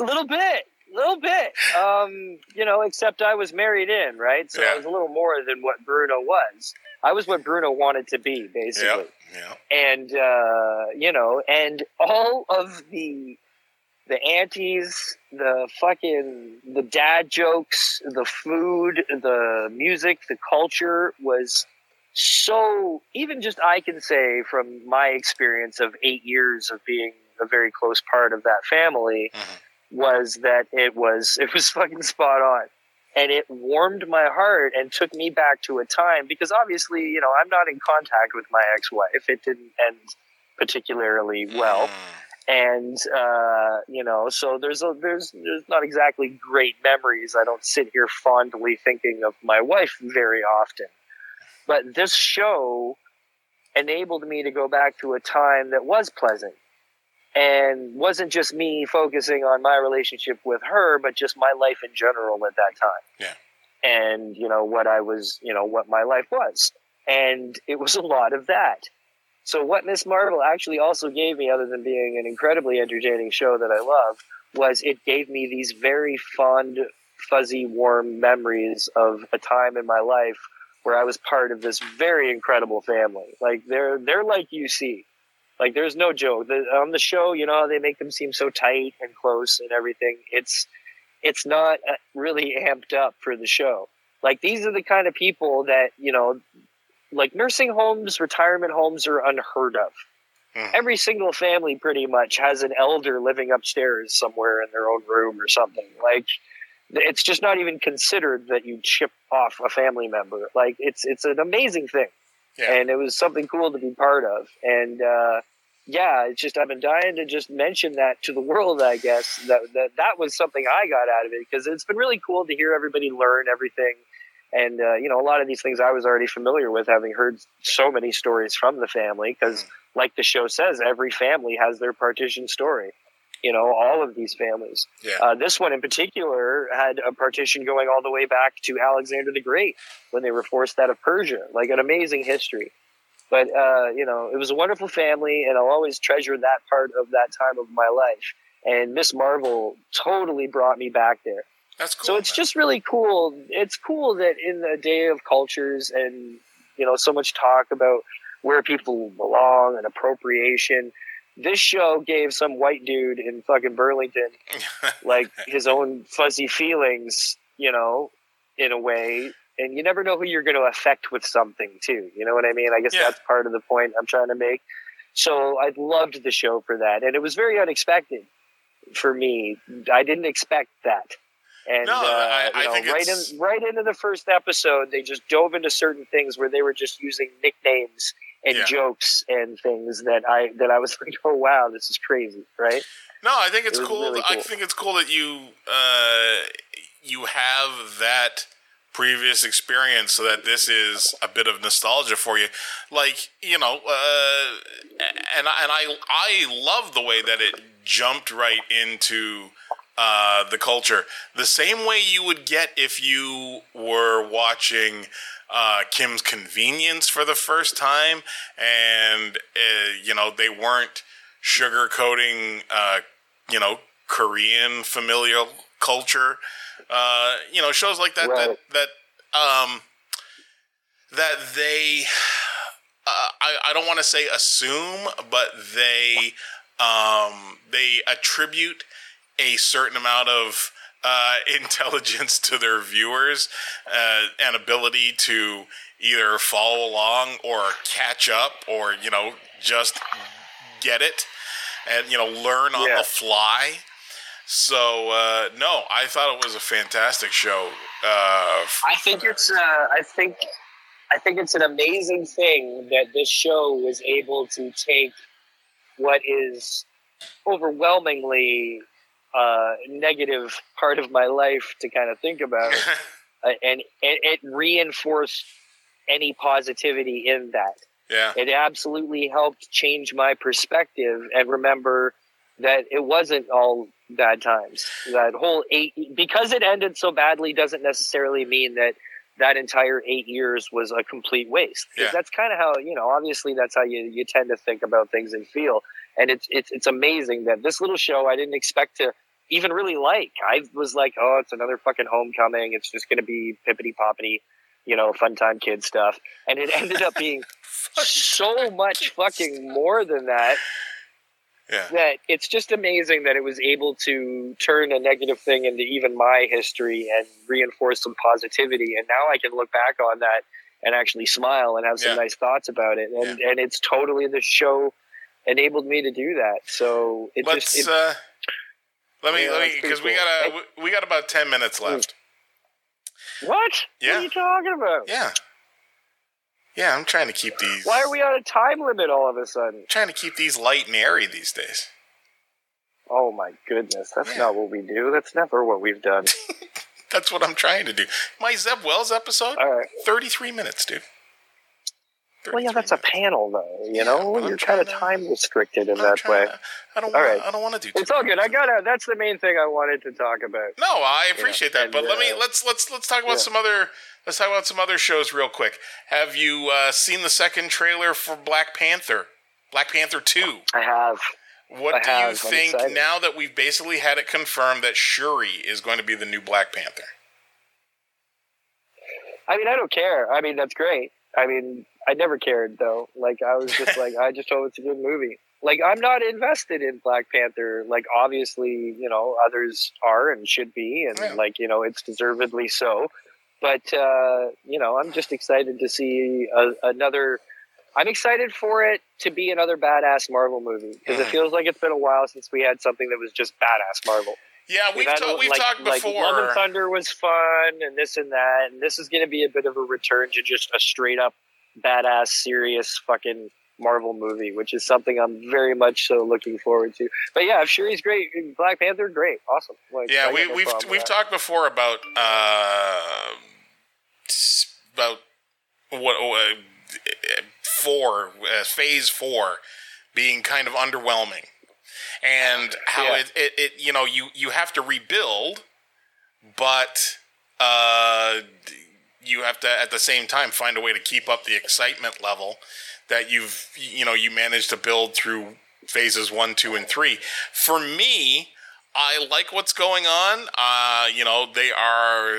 [laughs] little bit, a little bit, um, you know, except I was married in, right? So Yeah. I was a little more than what Bruno was. I was what Bruno wanted to be, basically. Yeah. Yeah. and uh, you know, and all of the the aunties, the fucking the dad jokes, the food, the music, the culture was so even just I can say from my experience of eight years of being a very close part of that family Mhm. was that it was it was fucking spot on and it warmed my heart and took me back to a time because obviously you know i'm not in contact with my ex-wife it didn't end particularly well Mm. And uh, you know so there's a there's there's not exactly great memories. I don't sit here fondly thinking of my wife very often. But this show enabled me to go back to a time that was pleasant. And wasn't just me focusing on my relationship with her but just my life in general at that time. Yeah. and you know what i was you know what my life was. And it was a lot of that so what Miss Marvel actually also gave me, other than being an incredibly entertaining show that I love, was it gave me these very fond, fuzzy, warm memories of a time in my life where I was part of this very incredible family. Like they're they're like you see, like there's no joke. The, on the show, you know, they make them seem so tight and close and everything. It's it's not uh, really amped up for the show. Like these are the kind of people that you know like nursing homes, retirement homes are unheard of. Mhm. Every single family pretty much has an elder living upstairs somewhere in their own room or something. Like it's just not even considered that you chip off a family member. Like it's it's an amazing thing. Yeah. And it was something cool to be part of. And uh yeah, it's just I've been dying to just mention that to the world. I guess that that that was something I got out of it because it's been really cool to hear everybody learn everything, and uh, you know a lot of these things I was already familiar with, having heard so many stories from the family. Because, like the show says, every family has their partition story. You know, all of these families. Yeah. Uh, this one in particular had a partition going all the way back to Alexander the Great when they were forced out of Persia. Like an amazing history. But uh, you know, it was a wonderful family, and I'll always treasure that part of that time of my life. And Miss Marvel totally brought me back there. That's cool. so it's man. just really cool. It's cool that in the day of cultures and you know so much talk about where people belong and appropriation, this show gave some white dude in fucking Burlington [laughs] like his own fuzzy feelings, you know, in a way. And you never know who you're going to affect with something, too. You know what I mean? I guess Yeah. that's part of the point I'm trying to make. So I loved the show for that, and it was very unexpected for me. I didn't expect that. And No, uh, I- I you know, think right it's- in right into the first episode, they just dove into certain things where they were just using nicknames and Yeah. jokes and things that I that I was [laughs] like, oh wow, this is crazy, right? No, I think it's It cool. really I think it's cool that you uh, you have that previous experience so that this is a bit of nostalgia for you like you know uh, and and I I love the way that it jumped right into uh, the culture the same way you would get if you were watching uh, Kim's Convenience for the first time and uh, you know they weren't sugarcoating uh, you know Korean familial culture uh, you know, shows like that Right. that that um that they uh, I I don't want to say assume, but they um they attribute a certain amount of uh, [laughs] intelligence to their viewers uh, and ability to either follow along or catch up or you know just get it and you know learn on Yeah. the fly so uh, no, I thought it was a fantastic show. Uh, f- I think it's. Uh, I think. I think it's an amazing thing that this show was able to take what is overwhelmingly uh, negative part of my life to kind of think about, [laughs] uh, and, and it reinforced any positivity in that. yeah, It absolutely helped change my perspective and remember that it wasn't all bad times. That whole eight, because it ended so badly, doesn't necessarily mean that that entire eight years was a complete waste. Yeah. That's kind of how you know. Obviously, that's how you you tend to think about things and feel. And it's it's it's amazing that this little show I didn't expect to even really like. I was like, oh, it's another fucking homecoming. It's just going to be pippity poppity, you know, fun time kid stuff. And it ended up being [laughs] so much fucking more than that yeah, that it's just amazing that it was able to turn a negative thing into even my history and reinforce some positivity and now i can look back on that and actually smile and have some Yeah. nice thoughts about it and and it's totally the show enabled me to do that so it let's just it, uh, let me Yeah, let me because we got a we got about ten minutes left. what what are you talking about Yeah, yeah, I'm trying to keep these. why are we on a time limit all of a sudden trying to keep these light and airy these days? oh my goodness that's Yeah. not what we do that's never what we've done [laughs] That's what I'm trying to do. My Zeb Wells episode, all right thirty three minutes, dude. Well yeah 33 that's a panel though you know I'm you're kind of time restricted in that way to- I don't. Wanna, right. I don't want to do. It's all good. I got to That's the main thing I wanted to talk about. No, I appreciate that, and, but let me uh, let's let's let's talk about yeah. some other let's talk about some other shows real quick. Have you uh, seen the second trailer for Black Panther? Black Panther Two. I have. What I do have. you think now that we've basically had it confirmed that Shuri is going to be the new Black Panther? I mean, I don't care. I mean, that's great. I mean, I never cared though. Like, I was just like, I just hope it's a good movie. Like, I'm not invested in Black Panther. Like, obviously, you know, others are and should be, and Yeah. like, you know, it's deservedly so. But uh, you know, I'm just excited to see a, another. I'm excited for it to be another badass Marvel movie because it Mhm. feels like it's been a while since we had something that was just badass Marvel. Yeah, we've, had, ta- we've like, talked like before. Love and Thunder was fun, and this and that, and this is going to be a bit of a return to just a straight up badass, serious fucking Marvel movie, which is something I'm very much so looking forward to. But yeah, if Shuri's great, Black Panther, great, awesome. Like, yeah, we, no we've we've talked before about uh, about what uh, four uh, phase four being kind of underwhelming, and how Yeah. it, it, it you know you you have to rebuild, but uh, you have to at the same time find a way to keep up the excitement level that you've you know you managed to build through phases one, two, and three. For me, I like what's going on. Uh, you know, they are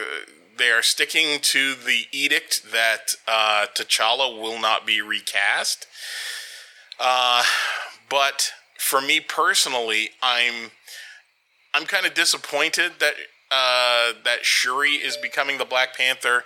they are sticking to the edict that uh, T'Challa will not be recast. Uh, but for me personally, I'm I'm kind of disappointed that uh, that Shuri is becoming the Black Panther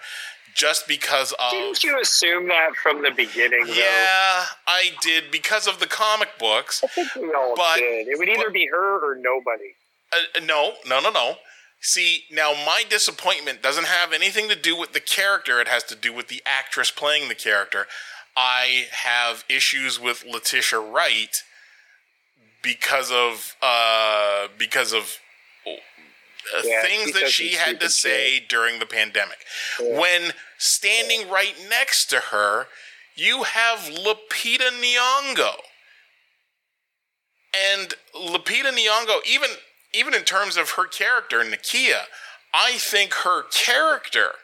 just because of Didn't you assume that from the beginning? though? yeah, I did because of the comic books. I think we all But- did. It would either but- be her or nobody. Uh, no, no, no, no. See, now my disappointment doesn't have anything to do with the character. It has to do with the actress playing the character. I have issues with Letitia Wright because of uh, because of uh, Yeah, things that she had to say during the pandemic. Yeah. When standing right next to her, you have Lupita Nyong'o. And Lupita Nyong'o, even even in terms of her character, Nakia, I think her character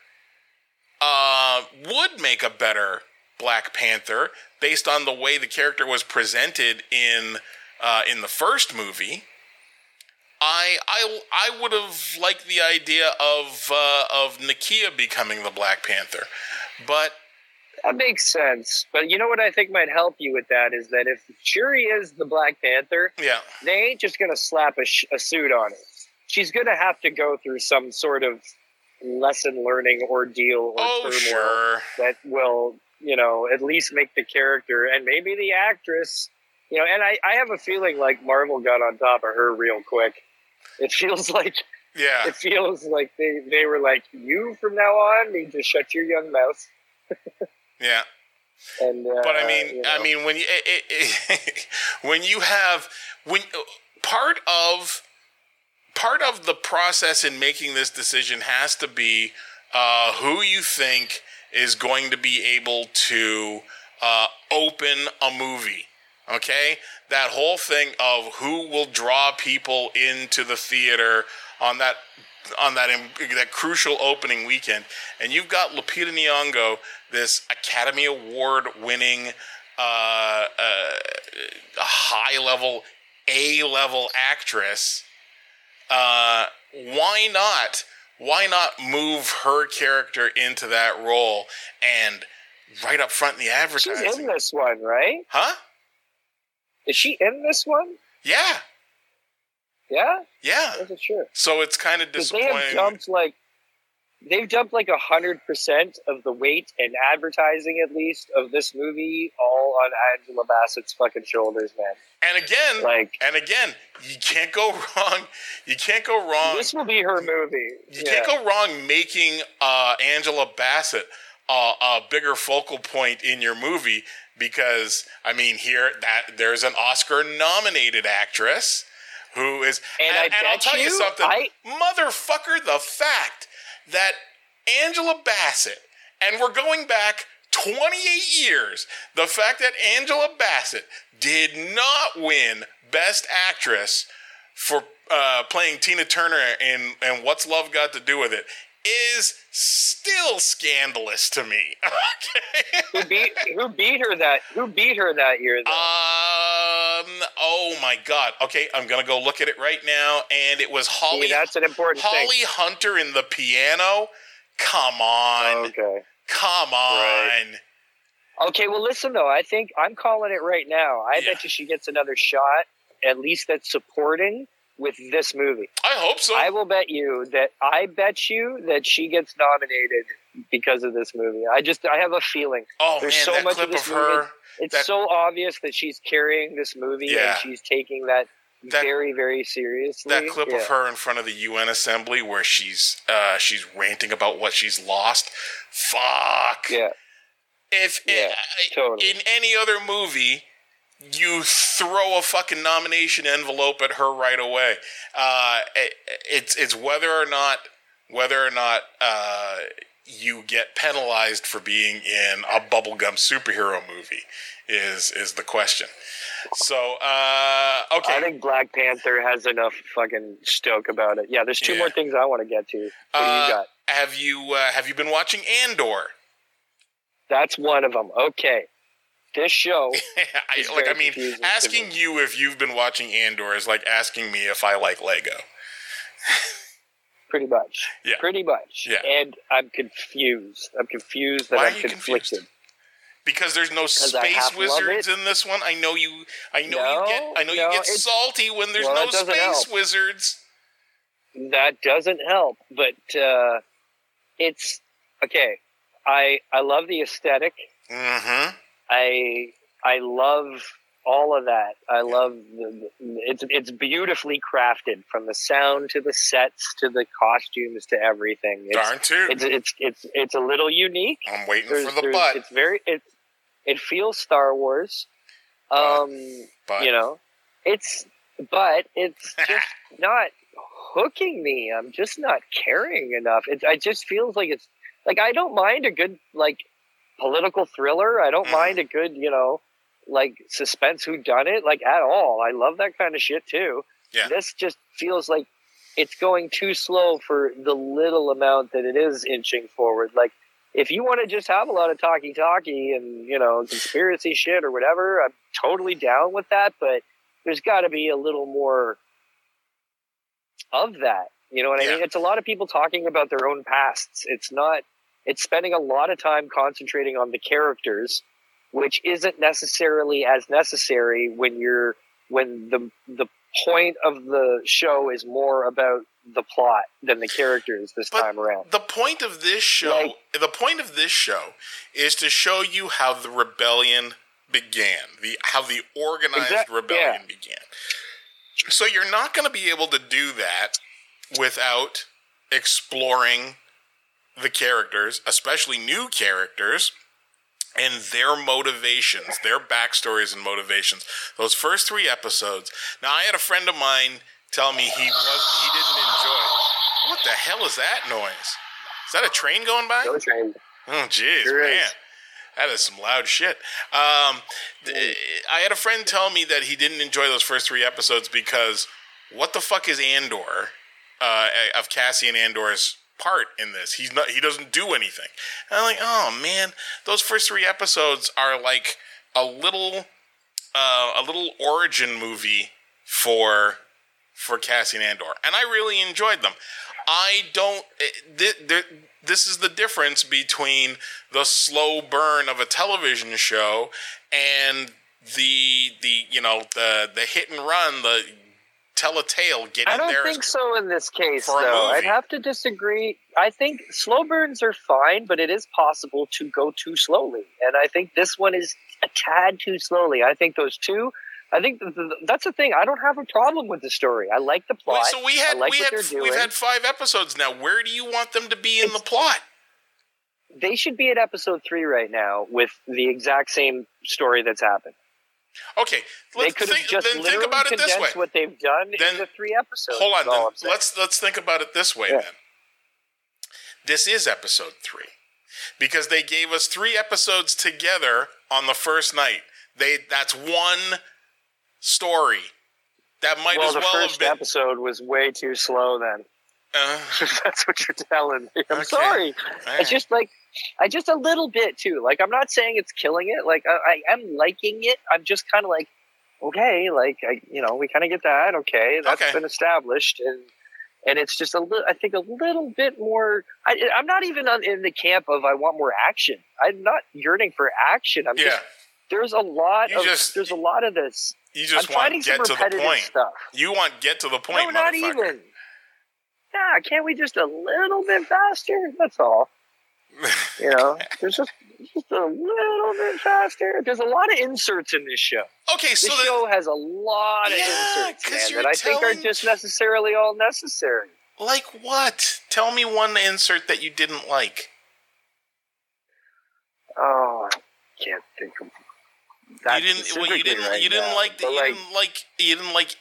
uh, would make a better Black Panther based on the way the character was presented in uh, in the first movie. I I I would have liked the idea of uh, of Nakia becoming the Black Panther, but That makes sense. But you know what I think might help you with that is that if Shuri is the Black Panther, yeah, they ain't just going to slap a, sh- a suit on her. She's going to have to go through some sort of lesson learning ordeal or oh turmoil sure, that will, you know, at least make the character and maybe the actress, you know, and I, I have a feeling like Marvel got on top of her real quick. It feels [laughs] like yeah, it feels like they, they were like, you from now on need to shut your young mouth. [laughs] yeah. And uh, But I mean, you know. I mean, when you it, it, [laughs] when you have when part of part of the process in making this decision has to be uh, who you think is going to be able to uh, open a movie. Okay, that whole thing of who will draw people into the theater on that on that that crucial opening weekend, and you've got Lupita Nyong'o, this Academy Award winning, uh, uh, high level, A level actress. Uh, why not? Why not move her character into that role and right up front in the advertising? she's in this one, right? huh? Is she in this one? Yeah, Yeah, yeah. I wasn't sure. So it's kind of Because they have disappointing. dumped like they've dumped like a hundred percent of the weight and advertising, at least, of this movie, all on Angela Bassett's fucking shoulders, man. and again, Like and again, you can't go wrong. You can't go wrong. this will be her movie. You Yeah. can't go wrong making uh, Angela Bassett uh, a bigger focal point in your movie because I mean here that there's an Oscar nominated actress who is And I I'll tell you, you, something, I- motherfucker, the fact that Angela Bassett and we're going back 28 years, the fact that Angela Bassett did not win Best Actress for uh, playing Tina Turner in and What's Love Got to Do with It is still scandalous to me. [laughs] Okay. who beat who beat her that who beat her that year though? um. Oh my God. Okay, I'm gonna go look at it right now, and it was Holly. See, that's an important Holly thing. Hunter in the piano. Come on. Okay. Come on. Right. Okay, well, listen though. I think I'm calling it right now. I Yeah. bet you she gets another shot, at least that's supporting with this movie. I hope so. I will bet you that I bet you that she gets nominated because of this movie. I just I have a feeling. oh there's man, so that much of clip of, this her. movie. It's That- so obvious that she's carrying this movie Yeah. and she's taking that, That- very very seriously. That clip Yeah. of her in front of the UN assembly where she's uh, she's ranting about what she's lost. Fuck. Yeah. If Yeah, i- totally. in any other movie, you throw a fucking nomination envelope at her right away. Uh, it, it's it's whether or not whether or not uh, you get penalized for being in a bubblegum superhero movie is is the question. So uh, okay, I think Black Panther has enough fucking stoke about it. Yeah, there's two Yeah. more things I want to get to. What do Uh, you got? have you uh, have you been watching Andor? That's one of them. Okay. This show, [laughs] I, like I mean, asking me. you if you've been watching Andor is like asking me if I like Lego. pretty much. Yeah. Pretty much. Yeah. And I'm confused. I'm confused that Why are I'm you conflicted. confused? Because there's no space wizards in this one. I know you. I know No, you get. I know no, you get salty when there's well, no space help. wizards. That doesn't help, but uh, it's okay. I I love the aesthetic. Mm-hmm. I I love all of that. I love the, it's it's beautifully crafted from the sound to the sets to the costumes to everything. It's, Darn too. it's it's it's it's a little unique. I'm waiting There's- for the butt. It's very it it feels Star Wars. Um, But you know, it's but it's [laughs] just not hooking me. I'm just not caring enough. It, it just feels like it's like I don't mind a good like political thriller. I don't Mhm. mind a good, you know, like suspense who done it like at all. I love that kind of shit too. Yeah. This just feels like it's going too slow for the little amount that it is inching forward. Like if you want to just have a lot of talkie talkie and, you know, conspiracy shit or whatever, I'm totally down with that, but there's got to be a little more of that. You know what I Yeah. mean? It's a lot of people talking about their own pasts. It's not it's spending a lot of time concentrating on the characters, which isn't necessarily as necessary when you're when the the point of the show is more about the plot than the characters this But time around. The point of this show, Like- the point of this show, is to show you how the rebellion began, the how the organized Exact- rebellion yeah. began. So you're not going to be able to do that without exploring the characters, especially new characters, and their motivations, their backstories and motivations. Those first three episodes. Now, I had a friend of mine tell me he was he didn't enjoy. What the hell is that noise? Is that a train going by? Go train. Oh, jeez, Sure is. man. That is some loud shit. Um, I had a friend tell me that he didn't enjoy those first three episodes because what the fuck is Andor uh, of Cassian Andor's part in this? He's not. He doesn't do anything. And I'm like, oh man, those first three episodes are like a little, uh, a little origin movie for for Cassian Andor, and I really enjoyed them. I don't. eh, th- th- this is the difference between the slow burn of a television show and the the you know the the hit and run, the tell a tale, get I don't there. think so in this case, though. I'd have to disagree. I think slow burns are fine, but it is possible to go too slowly. And I think this one is a tad too slowly. I think those two. I think th- th- that's the thing. I don't have a problem with the story. I like the plot. Wait, so we had like we had we've had five episodes now. Where do you want them to be in the plot? They should be at episode three right now with the exact same story that's happened. Okay, They let's could have think, just then think about it this way. what they've done Then- the three episodes. Hold on, then. Let's let's think about it this way Yeah. then. This is episode three because they gave us three episodes together on the first night. They that's one story. That might well, as the well have first been. episode was way too slow. Then Uh, [laughs] that's what you're telling me. I'm Okay. sorry. all It's just like I just a little bit too. Like I'm not saying it's killing it. Like I, I am liking it. I'm just kind of like, okay, like I, you know, we kind of get that. Okay, that's Okay. been established, and and it's just a little. I think a little bit more. I, I'm not even on, in the camp of I want more action. I'm not yearning for action. I'm yeah, just there's a lot You of just- there's a lot of this. you just I'm want to get to the point. stuff. You want get to the point, no, not even. Nah, can't we just a little bit faster? That's all. [laughs] You know, there's just just a little bit faster. There's a lot of inserts in this show. okay, This so then, show has a lot of Yeah, inserts, man, that I think are just necessarily all necessary. like what? Tell me one insert that you didn't like. Oh, I can't think of that. you didn't. Well, you didn't. right you didn't now, like. The, you like, didn't like. You didn't like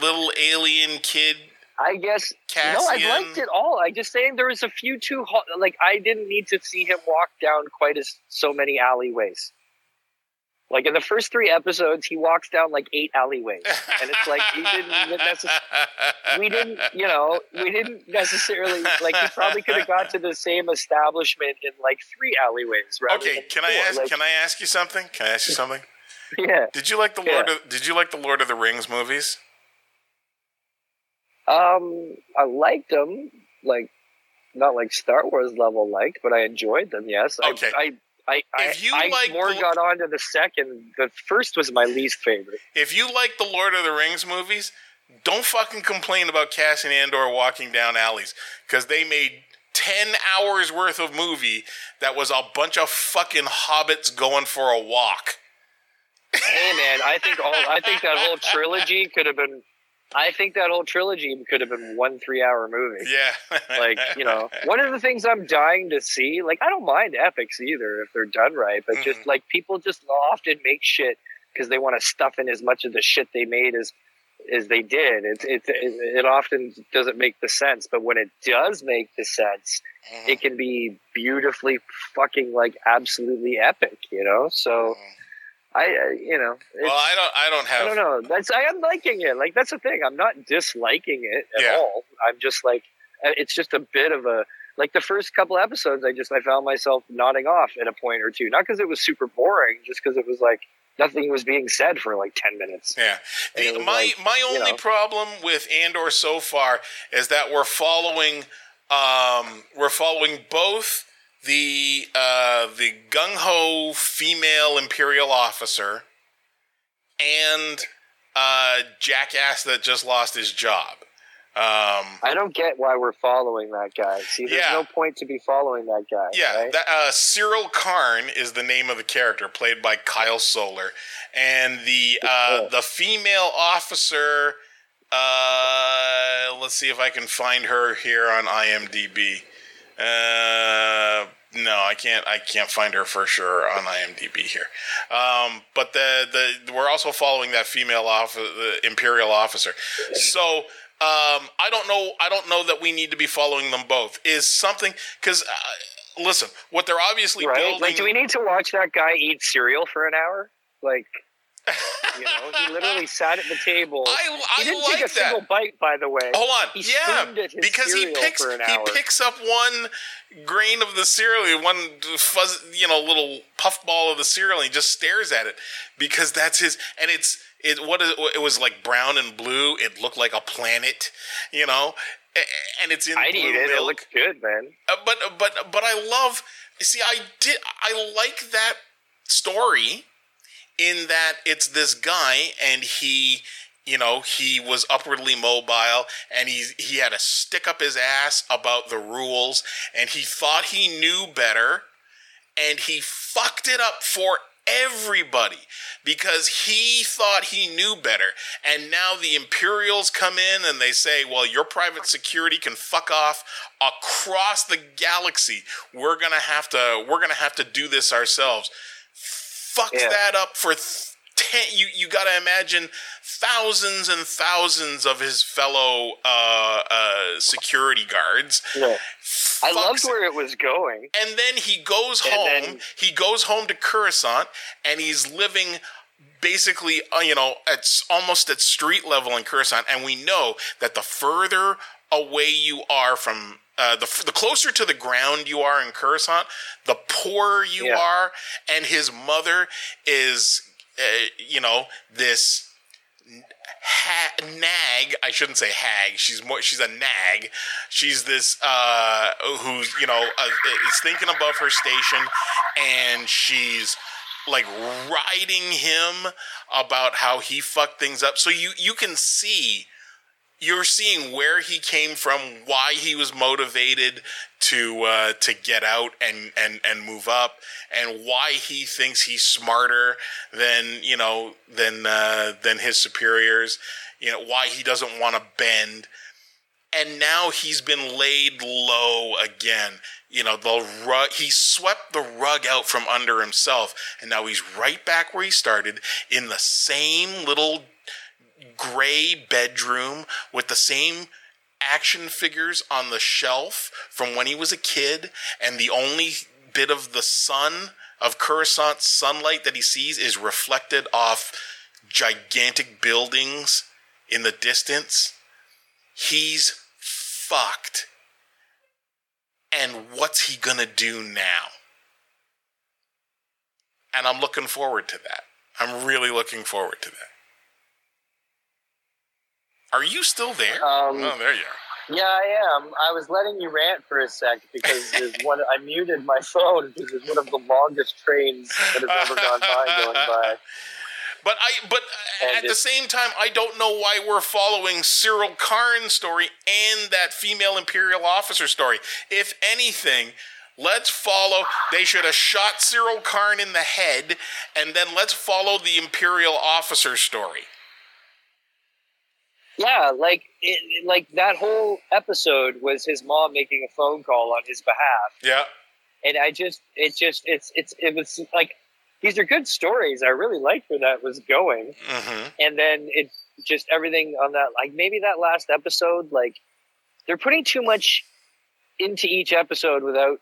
little alien kid. I guess Cassian. no, I liked it all. I just saying there was a few too hot. Like I didn't need to see him walk down quite as so many alleyways. Like in the first three episodes, he walks down like eight alleyways, and it's like he didn't necessarily. we didn't, you know, we didn't necessarily like. He probably could have got to the same establishment in like three alleyways, rather Okay, can I ask? Like, Can I ask you something? Can I ask you something? [laughs] yeah. Did you like the Lord? Of, did you like the Lord of the Rings movies? Um, I liked them, like not like Star Wars level liked, but I enjoyed them. Yes. Okay. I, I, I, If you I, like I more the- got on to the second. The first was my least favorite. If you like the Lord of the Rings movies, don't fucking complain about Cassian Andor walking down alleys because they made ten hours worth of movie that was a bunch of fucking hobbits going for a walk. hey man, I think all I think that whole trilogy could have been. I think that whole trilogy could have been one three-hour movie. Yeah, [laughs] like you know one of the things i'm dying to see like i don't mind epics either if they're done right but Mm-hmm. just like people just often make shit because they want to stuff in as much of the shit they made as as they did. It, it, it, often doesn't make the sense, but when it does make the sense, Mhm. it can be beautifully fucking like absolutely epic, you know? So I, uh, you know, well, I don't. I don't have. I don't know. That's I am liking it. Like that's the thing. I'm not disliking it at Yeah. all. I'm just like uh, it's just a bit of a like the first couple episodes. I just I found myself nodding off at a point or two. Not because it was super boring, just because it was like nothing was being said for like ten minutes. Yeah. The, my like, my you only know. problem with Andor so far is that we're following um, we're following both the uh, the gung ho female imperial officer and uh, jackass that just lost his job. Um, I don't get why we're following that guy. See, there's Yeah. no point to be following that guy. Yeah, right? that, uh, Syril Karn is the name of the character, played by Kyle Soller, and the uh, the female officer. Uh, let's see if I can find her here on IMDb. Uh, no, I can't. I can't find her for sure on IMDb here. Um, but the the we're also following that female off the imperial officer. So um, I don't know. I don't know that we need to be following them both. Is something because uh, listen, what they're obviously right? building. Like, do we need to watch that guy eat cereal for an hour? Like, you know, he [laughs] literally sat at the table. I, he didn't like take a that. single bite, by the way. Hold on, He yeah, spooned at his because he picks he hour. picks up one grain of the cereal, one fuzz, you know, little puffball of the cereal, and he just stares at it because that's his, and it's it what is it was like brown and blue. It looked like a planet, you know, and it's in eat it. It looks good, man. Uh, but but but I love. See, I did. I like that story in that it's this guy and he, you know, he was upwardly mobile and he he had to stick up his ass about the rules and he thought he knew better and he fucked it up for everybody because he thought he knew better. And now the imperials come in and they say well your private security can fuck off across the galaxy. We're gonna have to we're gonna have to do this ourselves fucks Yeah. that up for th- ten you you gotta imagine thousands and thousands of his fellow uh, uh, security guards Yeah. I loved where it was going. And then he goes And home. then- he goes home to Coruscant, and he's living basically, uh, you know, it's almost at street level in Coruscant. And we know that the further away you are from uh, the the closer to the ground you are in Coruscant, the poorer you Yeah. are. And his mother is, uh, you know, this ha- nag. I shouldn't say hag. She's more. She's a nag. She's this uh, who's you know uh, is thinking above her station, and she's like riding him about how he fucked things up. So you you can see. You're seeing where he came from, why he was motivated to uh, to get out and, and, and move up, and why he thinks he's smarter than you know than uh, than his superiors. You know why he doesn't want to bend, and now he's been laid low again. You know the rug. He swept the rug out from under himself, and now he's right back where he started in the same little gray bedroom with the same action figures on the shelf from when he was a kid, and the only bit of the sun of Coruscant's sunlight that he sees is reflected off gigantic buildings in the distance. He's fucked. And what's he gonna do now? And I'm looking forward to that. I'm really looking forward to that. Are you still there? Um, oh, there you are. Yeah, I am. I was letting you rant for a sec because there's one. I muted my phone because it's one of the longest trains that has ever gone by going by. But I, but And at the same time, I don't know why we're following Syril Karn's story and that female imperial officer story. If anything, let's follow. They should have shot Syril Karn in the head, and then let's follow the imperial officer story. Yeah, like it, like that whole episode was his mom making a phone call on his behalf, Yeah, and I just it just it's it's it was like these are good stories. I really liked where that was going. hmm And then it just everything on that, like maybe that last episode, like they're putting too much into each episode without.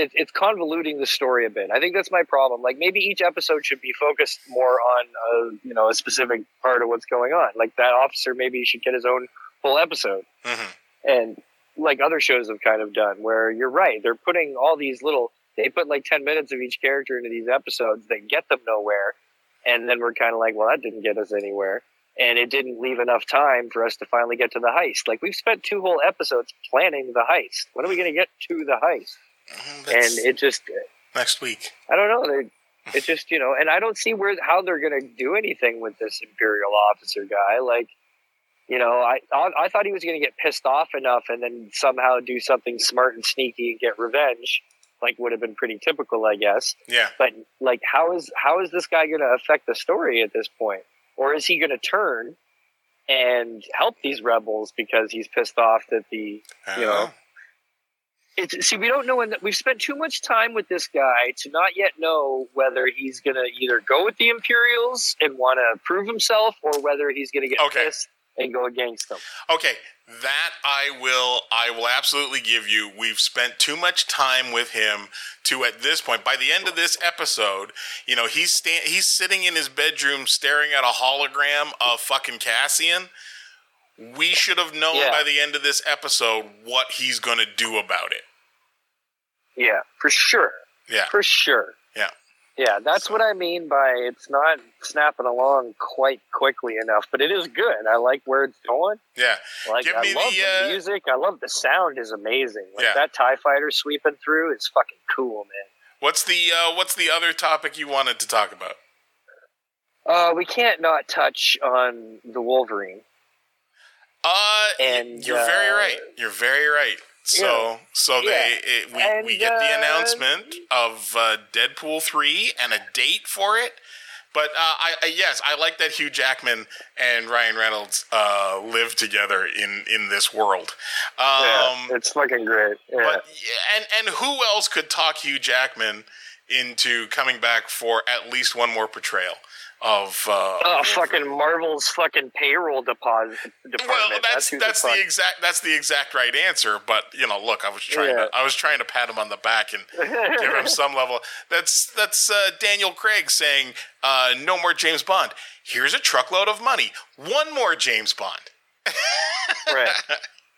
It, it's convoluting the story a bit. I think that's my problem. Like maybe each episode should be focused more on, a, you know, a specific part of what's going on. Like that officer maybe should get his own full episode. Hmm and like other shows have kind of done where you're right they're putting all these little they put like 10 minutes of each character into these episodes that get them nowhere. And then we're kind of like well that didn't get us anywhere. And it didn't leave enough time for us to finally get to the heist. Like we've spent two whole episodes planning the heist. When are we going to get to the heist Mm-hmm, that's and it just uh, next week. i don't know they it just you know and i don't see where how they're going to do anything with this imperial officer guy like you know, I I, I thought he was going to get pissed off enough and then somehow do something smart and sneaky and get revenge, like would have been pretty typical, I guess. Yeah. But like, how is how is this guy going to affect the story at this point, or is he going to turn and help these rebels because he's pissed off that the You know? Uh-huh. It's see we don't know when we've spent too much time with this guy to not yet know whether he's going to either go with the Imperials and want to prove himself or whether he's going to get Okay. pissed and go against them. Okay, that I will I will absolutely give you. We've spent too much time with him to at this point. By the end of this episode, you know, he's sta- he's sitting in his bedroom staring at a hologram of fucking Cassian. We should have known Yeah. by the end of this episode what he's going to do about it. Yeah, for sure. Yeah. For sure. Yeah. Yeah, that's what I mean by it's not snapping along quite quickly enough, but it is good. I like where it's going. Yeah. Like Give I me love the, the, uh, music. I love the sound is amazing. Like Yeah. that TIE fighter sweeping through is fucking cool, man. What's the uh, what's the other topic you wanted to talk about? Uh, we can't not touch on the Wolverine. Uh, And, you're very uh, right. You're very right. So, so they it, we, And, we get the uh, announcement of uh, Deadpool three and a date for it. But uh, I, I yes, I like that Hugh Jackman and Ryan Reynolds uh, live together in in this world. Um, yeah, it's fucking great. Yeah. but and and who else could talk Hugh Jackman into coming back for at least one more portrayal of? Uh, oh, fucking Marvel's fucking payroll deposit department. Well, that's who that's the fuck- exact that's the exact right answer. But you know, look, I was trying Yeah. to I was trying to pat him on the back and give him [laughs] some level. That's that's uh, Daniel Craig saying, uh, "No more James Bond. Here's a truckload of money. One more James Bond." [laughs] right.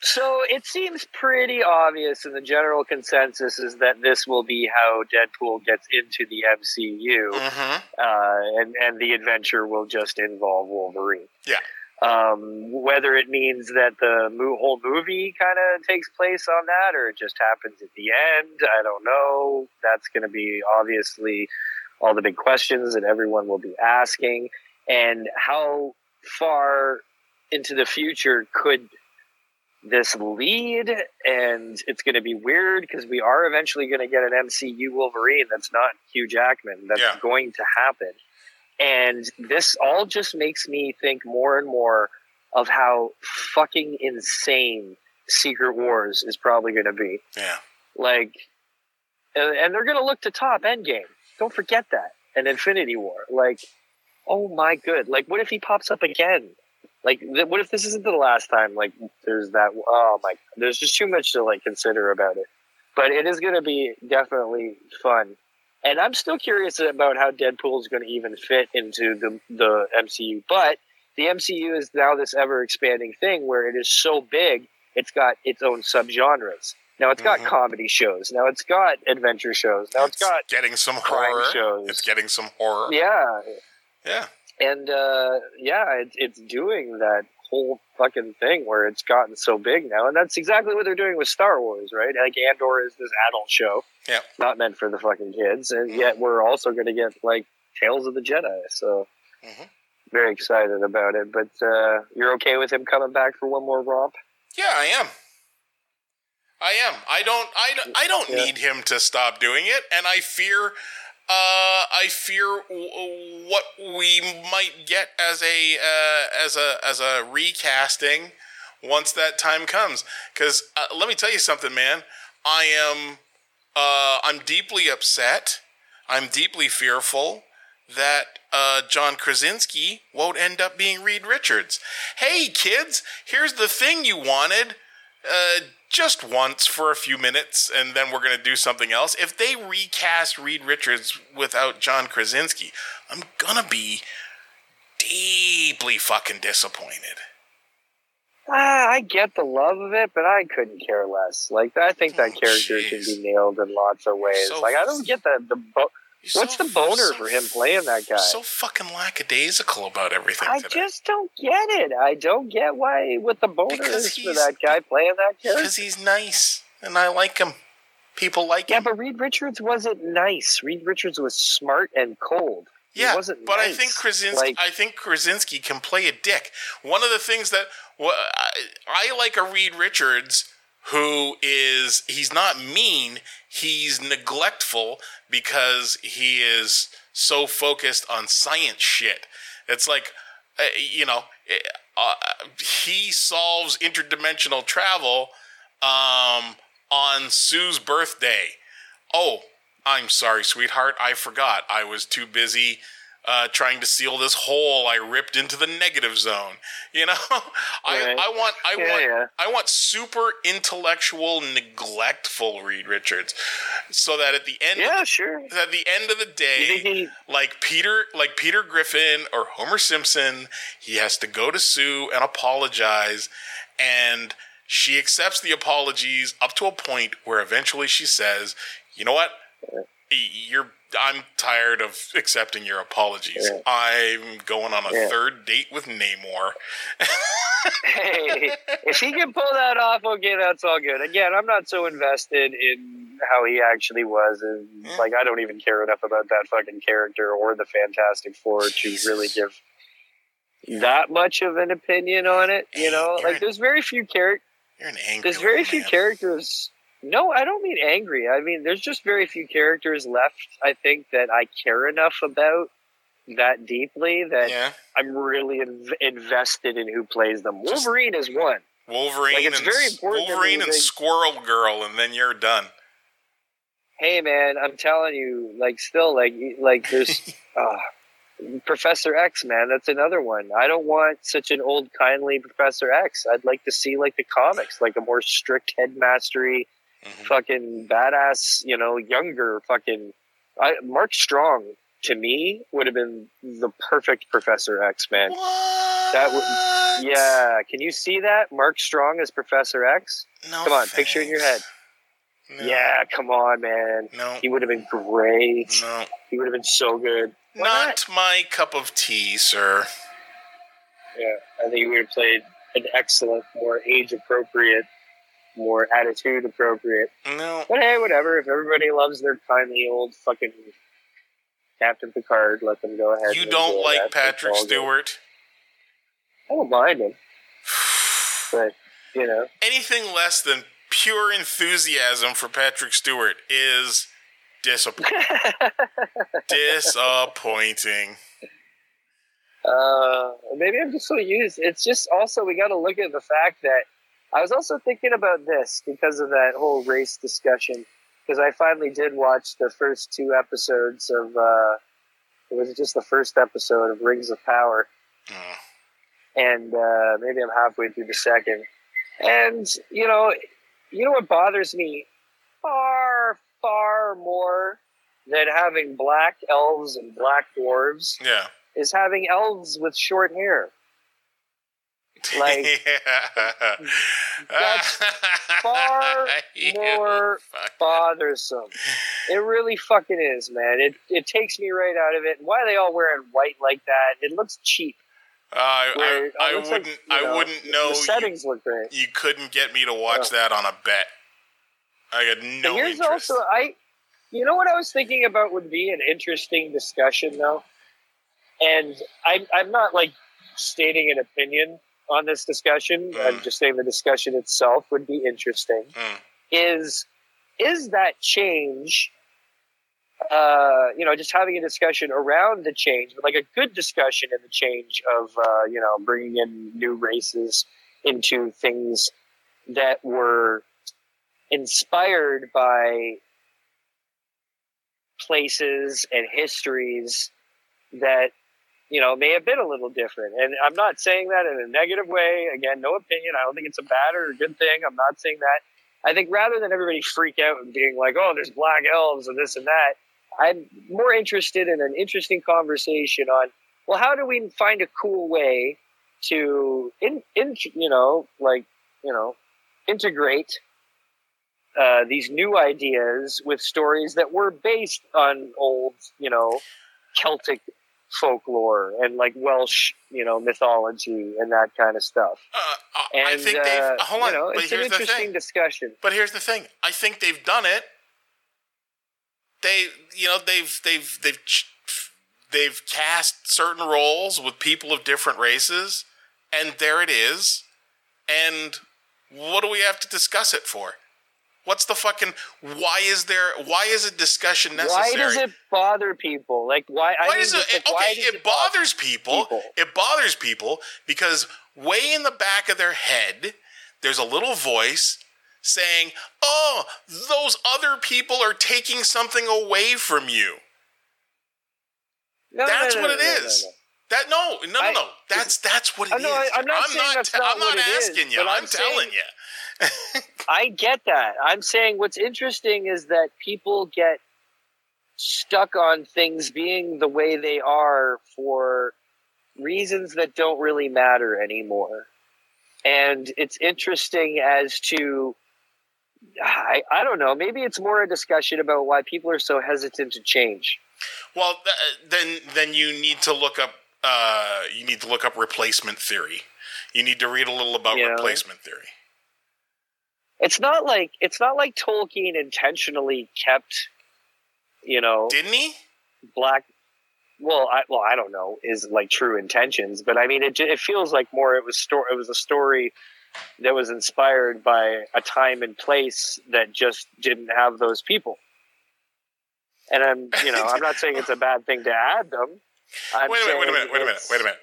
So it seems pretty obvious, and the general consensus is that this will be how Deadpool gets into the MCU, Mm-hmm. uh, and and the adventure will just involve Wolverine. Yeah. Um, whether it means that the whole movie kind of takes place on that, or it just happens at the end, I don't know. That's going to be obviously all the big questions that everyone will be asking, and how far into the future could this lead and it's going to be weird because we are eventually going to get an MCU Wolverine that's not Hugh Jackman. That's Yeah. going to happen. And this all just makes me think more and more of how fucking insane Secret Wars is probably going to be. Yeah. like and, and they're going to look to top Endgame. Don't forget that. And Infinity War. Like oh my good. Like what if he pops up again like th- what if this isn't the last time like there's that oh my there's just too much to like consider about it but it is going to be definitely fun and i'm still curious about how deadpool is going to even fit into the the mcu but the mcu is now this ever expanding thing where it is so big it's got its own subgenres now it's got Mhm. comedy shows now it's got adventure shows now it's got getting some crime horror. shows. It's getting some horror. yeah Yeah. And uh, yeah, it's it's doing that whole fucking thing where it's gotten so big now, and that's exactly what they're doing with Star Wars, right? Like Andor is this adult show, Yeah. not meant for the fucking kids, and yet we're also going to get like Tales of the Jedi. So Mhm. very excited about it. But uh, you're okay with him coming back for one more romp? Yeah, I am. I am. I don't. I, don't- I don't Yeah. need him to stop doing it, and I fear. Uh, I fear w- what we might get as a uh, as a as a recasting once that time comes. Because uh, let me tell you something, man. I am. Uh, I'm deeply upset I'm deeply fearful that uh, John Krasinski won't end up being Reed Richards. Hey, kids, here's the thing you wanted. Uh, just once for a few minutes, and then we're going to do something else. If they recast Reed Richards without John Krasinski, I'm going to be deeply fucking disappointed. Ah, I get the love of it, but I couldn't care less. Like I think that Oh, character jeez. can be nailed in lots of ways. So like I don't get the the bo- He's what's so- the boner so- for him playing that guy. So fucking lackadaisical about everything I today. just don't get it. I don't get why what the boner Because is for that guy playing that character. Because he's nice, and I like him. People like Yeah, him. but Reed Richards wasn't nice. Reed Richards was smart and cold. Yeah, wasn't but I think Krasinski. Like- I think Krasinski can play a dick. One of the things that I, I like a Reed Richards who is he's not mean. He's neglectful because he is so focused on science shit. It's like uh, you know uh, he solves interdimensional travel um, on Sue's birthday. Oh, I'm sorry, sweetheart. I forgot. I was too busy uh, trying to seal this hole I ripped into the negative zone. [laughs] You know, I, Right. I want, I Yeah, want, yeah. I want super intellectual, neglectful Reed Richards, so that at the end, Yeah, sure. at the end of the day, like Peter, like Peter Griffin or Homer Simpson, he has to go to Sue and apologize, and she accepts the apologies up to a point where eventually she says, "You know what? You're. I'm tired of accepting your apologies. Yeah. I'm going on a Yeah. third date with Namor." [laughs] hey, if he can pull that off, okay, that's all good. Again, I'm not so invested in how he actually was, and Yeah. like I don't even care enough about that fucking character or the Fantastic Four Jesus. to really give that much of an opinion on it. You know, like there's very few characters. You're an angry. There's very little few characters. No, I don't mean angry. I mean there's just very few characters left. I think that I care enough about that deeply that Yeah, I'm really inv- invested in who plays them. Wolverine is one. Wolverine Like, it's and very important Wolverine and Squirrel Girl, and then you're done. Hey man, I'm telling you, like still like like there's uh, [laughs] Professor X, man. That's another one. I don't want such an old kindly Professor X. I'd like to see like the comics, like a more strict headmastery, Mhm. fucking badass, you know, younger fucking. I, Mark Strong to me would have been the perfect Professor X, man. What? That would- Yeah, can you see that Mark Strong as Professor X? No. Come on, picture it in your head. No, Yeah, come on, man. No. He would have been great. No. He would have been so good. Why Not my cup of tea, sir. Yeah, I think he would have played an excellent, more age appropriate, more attitude appropriate. No. But hey, whatever. If everybody loves their kindly old fucking Captain Picard, let them go ahead. You don't enjoy like Patrick. Stewart. I don't mind him, [sighs] but you know, Anything less than pure enthusiasm for Patrick Stewart is disappointing. [laughs] disappointing. Uh, maybe I'm just so used. It's just also we got to look at the fact that I was also thinking about this because of that whole race discussion. Because I finally did watch the first two episodes of. Uh, it was just the first episode of Rings of Power, Oh. and uh, maybe I'm halfway through the second. And you know, you know what bothers me far, far more than having black elves and black dwarves Yeah. is having elves with short hair. Like, [laughs] [laughs] yeah. that's far more bothersome. It really fucking is, man. It it takes me right out of it. Why are they all wearing white like that? It looks cheap. Uh, I, I, I wouldn't. you I know, wouldn't know. The You, settings look great. you couldn't get me to watch Yeah. that on a bet. I had no and here's interest. also I, you know what I was thinking about would be an interesting discussion though, and I'm I'm not like stating an opinion on this discussion. I'm Mm. just saying the discussion itself would be interesting. Mm. Is is that change? Uh, you know, just having a discussion around the change, but like a good discussion in the change of, uh, you know, bringing in new races into things that were inspired by places and histories that you know may have been a little different. And I'm not saying that in a negative way. Again, no opinion. I don't think it's a bad or a good thing. I'm not saying that. I think rather than everybody freak out and being like, "Oh, there's black elves and this and that," I'm more interested in an interesting conversation on, well, how do we find a cool way to in, in you know like you know integrate uh, these new ideas with stories that were based on old you know Celtic folklore and like Welsh you know mythology and that kind of stuff. Uh, And I think they've. uh, hold on, you know, but it's an interesting discussion. But here's the thing. I think they've done it. They, you know, they've they've they've they've cast certain roles with people of different races, and there it is. And what do we have to discuss it for? What's the fucking? Why is there? Why is a discussion necessary? Why does it bother people? Like why? I Why mean, does it? like, okay, why does it bothers bother people. people? It bothers people because way in the back of their head, there's a little voice saying, "Oh, those other people are taking something away from you." No, That's no, what no, it no, no, is. That no, no, no, no. That's that's what it is. no, I- I'm not I'm saying not. te- not I'm not what it is, asking you. I'm, I'm telling saying- you. I get that. I'm saying what's interesting is that people get stuck on things being the way they are for reasons that don't really matter anymore. And it's interesting as to, I, I don't know, maybe it's more a discussion about why people are so hesitant to change. Well, th- then then you need to look up. Uh, you need to look up replacement theory. You need to read a little about Yeah. replacement theory. It's not like it's not like Tolkien intentionally kept, you know, Didn't he? black well I, well I don't know his like true intentions but I mean it, it feels like more it was sto- it was a story that was inspired by a time and place that just didn't have those people and I'm you know [laughs] I'm not saying it's a bad thing to add them I'm Wait a minute. Wait a minute. Wait a minute. Wait a minute.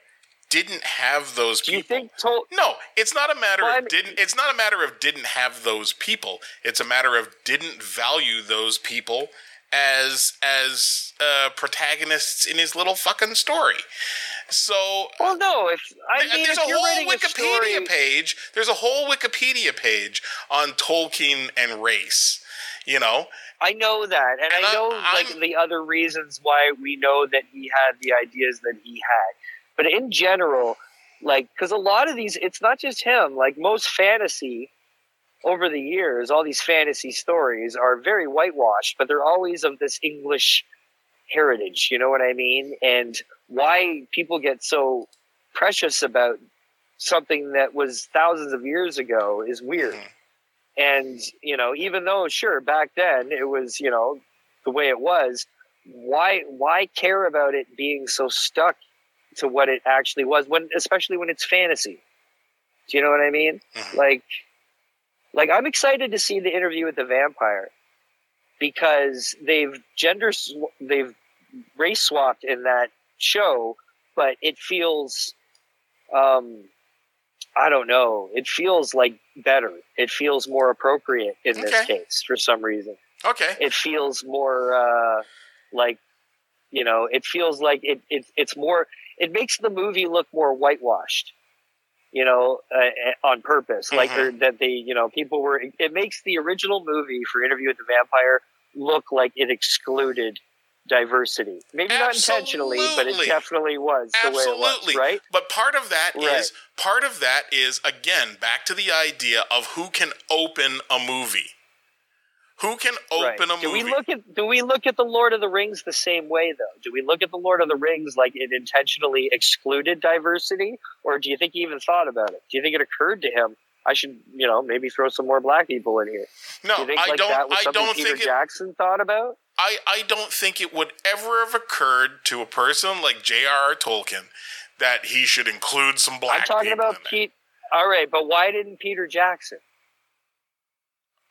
Didn't have those do people. you think Tol- No, it's not a matter Well, of didn't. It's not a matter of didn't have those people. It's a matter of didn't value those people as as uh, protagonists in his little fucking story. So well no if I mean there's if a whole writing a Wikipedia story page. There's a whole Wikipedia page on Tolkien and race. You know, I know that, and, And I know I'm- like the other reasons why we know that he had the ideas that he had. But in general, like because a lot of these, it's not just him. Like most fantasy over the years, all these fantasy stories are very whitewashed, but they're always of this English heritage. You know what I mean? And why people get so precious about something that was thousands of years ago is weird. Mhm. And, you know, even though sure back then it was, you know, the way it was, why why care about it being so stuck to what it actually was when especially when it's fantasy? Do you know what I mean? Mhm. Like like I'm excited to see the interview with the vampire because they've gender sw- they've race swapped in that show, but it feels um I don't know. It feels like better. It feels more appropriate in this case for some reason. okay. It feels more uh, like, you know, it feels like it, it. It's more. It makes the movie look more whitewashed. You know, uh, on purpose, like Mhm. that they, you know, people were. It makes the original movie for Interview with the Vampire look like it excluded diversity. Maybe not intentionally, but it definitely was the way it was, right? But part of that is Right. part of that is again back to the idea of who can open a movie. Who can Right. open a do movie? we look at do we look at the Lord of the Rings the same way though? Do we look at the Lord of the Rings like it intentionally excluded diversity, or do you think he even thought about it? Do you think it occurred to him? I should, you know, maybe throw some more black people in here. Do no, you think I like don't. that was I don't Peter think it. Jackson thought about? I, I don't think it would ever have occurred to a person like J.R.R. Tolkien that he should include some black I'm talking about. Pete. All right, but why didn't Peter Jackson?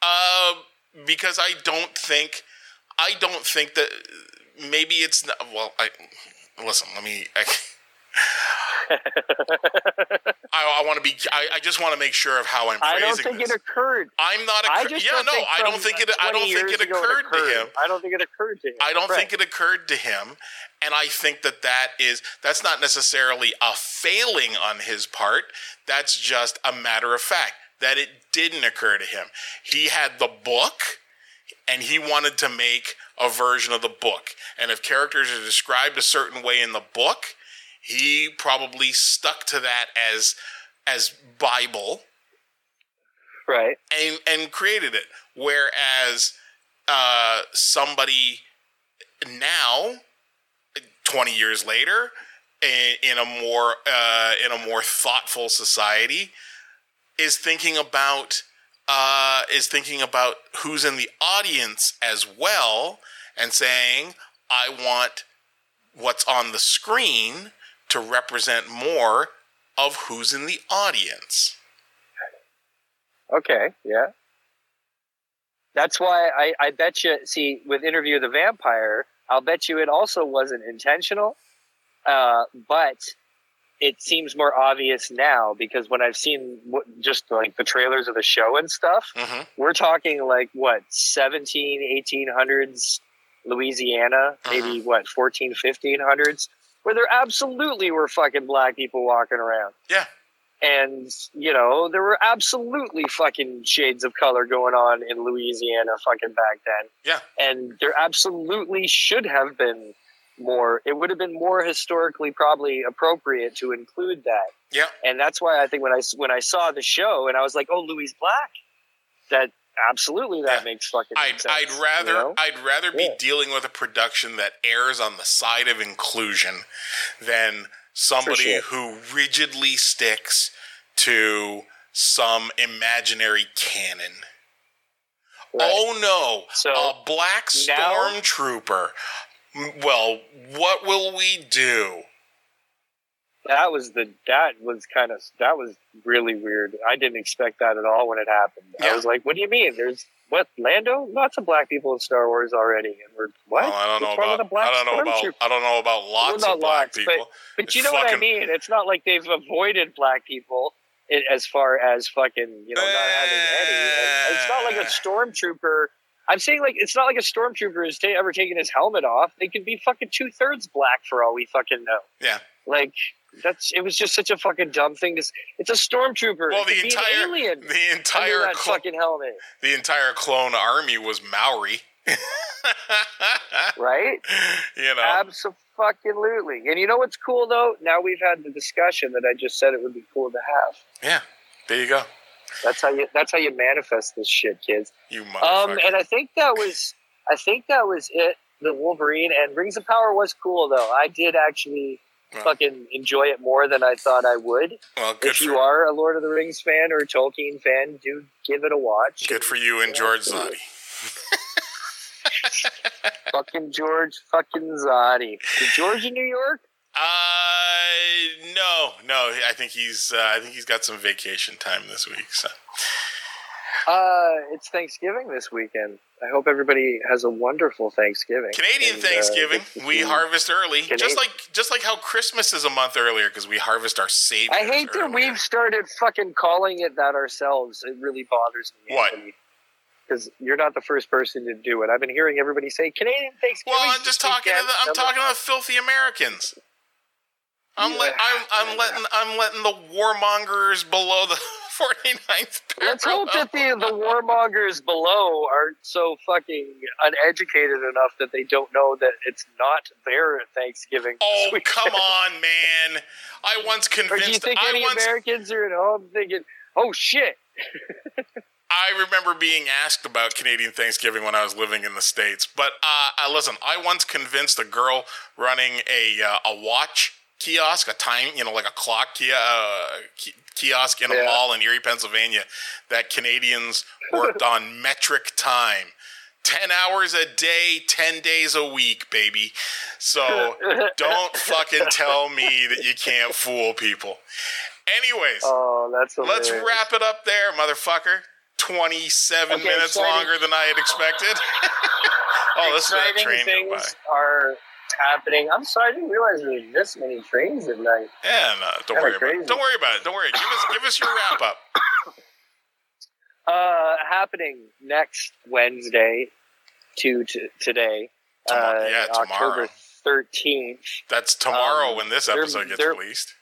Uh, because I don't think, I don't think that maybe it's not. Well, I listen. Let me. I, I, I want to be. I, I just want to make sure of how I'm I don't think this. it occurred. I'm not. I just yeah, no, I don't think it. I don't think years it occurred to him. I don't think it occurred to him. I don't Right. think it occurred to him, and I think that that is that's not necessarily a failing on his part. That's just a matter of fact that it didn't occur to him. He had the book, and he wanted to make a version of the book. And if characters are described a certain way in the book, he probably stuck to that as as Bible Right. and and created it. Whereas uh, somebody now, twenty years later, in, in a more uh, in a more thoughtful society, is thinking about uh, is thinking about who's in the audience as well, and saying, "I want what's on the screen to represent more of who's in the audience." Okay. Yeah. That's why I, I bet you. See, with Interview with the Vampire, I'll bet you it also wasn't intentional, uh, but it seems more obvious now because when I've seen what, just like the trailers of the show and stuff, hmm we're talking like what 17 1800s louisiana maybe what 14 1500s where there absolutely were fucking black people walking around Yeah. and you know there were absolutely fucking shades of color going on in louisiana fucking back then Yeah. and there absolutely should have been more it would have been more historically probably appropriate to include that Yeah. and that's why I think when I when I saw the show and I was like, "Oh, Louise Black," that absolutely that Yeah. makes fucking I'd, sense. I'd rather you know? I'd rather be Yeah. dealing with a production that errs on the side of inclusion than somebody sure. who rigidly sticks to some imaginary canon. Right. Oh no, So, a black now- stormtrooper. Well, what will we do? that was the that was kind of that was really weird. I didn't expect that at all when it happened. Yeah. I was like, "What do you mean? There's what Lando? Lots of black people in Star Wars already." And we're what? Well, I don't know What's about black I don't know about? I don't know about lots Well, of black lots, people. But you It's know what I mean? It's not like they've avoided black people as far as fucking, you know, not having any. It's not like a Eh. stormtrooper. I'm saying like it's not like a stormtrooper has ta- ever taken his helmet off. They could be fucking two thirds black for all we fucking know. Yeah. Like that's it was just such a fucking dumb thing. To, it's a stormtrooper. Well, the entire an alien the entire that cl- fucking helmet, the entire clone army was Maori. [laughs] right? you know. Absolutely. And you know what's cool though? Now we've had the discussion that I just said it would be cool to have. yeah. There you go. That's how you. That's how you manifest this shit, kids. You Um, and I think that was. I think that was it. The Wolverine and Rings of Power was cool though. I did actually Well. fucking enjoy it more than I thought I would. well, good if for you are a Lord of the Rings fan or a Tolkien fan, do give it a watch. good for you and George Zotti. [laughs] fucking George fucking Zotti. Is George in New York? Uh, no, no. I think he's. Uh, I think he's got some vacation time this week. So Uh, it's Thanksgiving this weekend. I hope everybody has a wonderful Thanksgiving. Canadian And, uh, Thanksgiving, to we harvest early, Canadian- just like just like how Christmas is a month earlier because we harvest our saviors. I hate that we've started fucking calling it that ourselves. It really bothers me. What? Because you're not the first person to do it. I've been hearing everybody say Canadian Thanksgiving. Well, I'm just talking to the. I'm talking to the filthy Americans. I'm let, I'm I'm letting I'm letting the warmongers below the 49th Let's hope that the the warmongers below aren't so fucking uneducated enough that they don't know that it's not their Thanksgiving. Oh this come on, man! I once [laughs] Or do you think I any once Americans are at home thinking, "Oh shit"? [laughs] I remember being asked about Canadian Thanksgiving when I was living in the states. But uh, uh, listen, I once convinced a girl running a uh, a watch kiosk, a time, you know, like a clock kia- uh, ki- kiosk in a Yeah. mall in Erie, Pennsylvania, that Canadians [laughs] worked on metric time. 10 hours a day, 10 days a week, baby. So [laughs] don't fucking tell me that you can't fool people. Anyways, Oh, that's Let's wrap it up there, motherfucker. 27 Okay, minutes exciting- longer than I had expected. [laughs] oh, this train go by. are happening. I'm sorry, I didn't realize there was this many trains at night. Yeah, no, don't Kinda worry about it. Don't worry about it. Don't worry. Give us give us your wrap up. [coughs] Uh, happening next Wednesday to t- today, Tomorrow- uh, yeah, tomorrow. October 13th. That's tomorrow Um, when this they're- episode gets they're- released.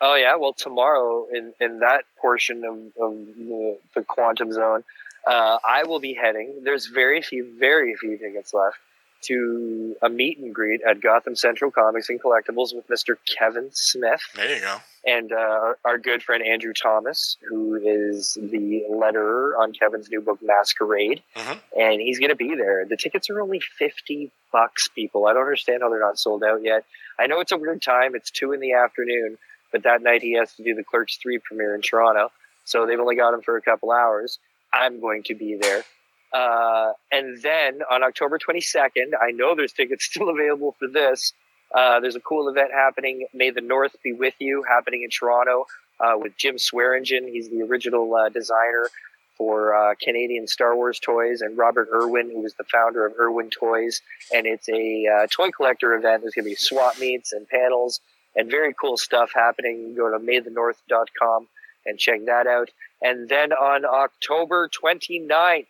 Oh yeah, well tomorrow in, in that portion of, of the, the quantum zone, uh, I will be heading. There's very few, very few tickets left to a meet and greet at Gotham Central Comics and Collectibles with Mr. Kevin Smith There you go. and uh, our, good friend Andrew Thomas, who is the letterer on Kevin's new book Masquerade, Mhm. and he's going to be there. The tickets are only fifty bucks, people. I don't understand how they're not sold out yet. I know it's a weird time; it's two in the afternoon, but that night he has to do the Clerks three premiere in Toronto, so they've only got him for a couple hours. I'm going to be there. Uh, and then on October 22nd, I know there's tickets [laughs] still available for this. Uh, there's a cool event happening. May the North be with you, happening in Toronto uh, with Jim Swearingen. He's the original uh, designer for uh, Canadian Star Wars toys, and Robert Irwin, who was the founder of Irwin Toys. And it's a uh, toy collector event. There's going to be swap meets and panels and very cool stuff happening. Go to maythenorth.com and check that out. And then on October 29th,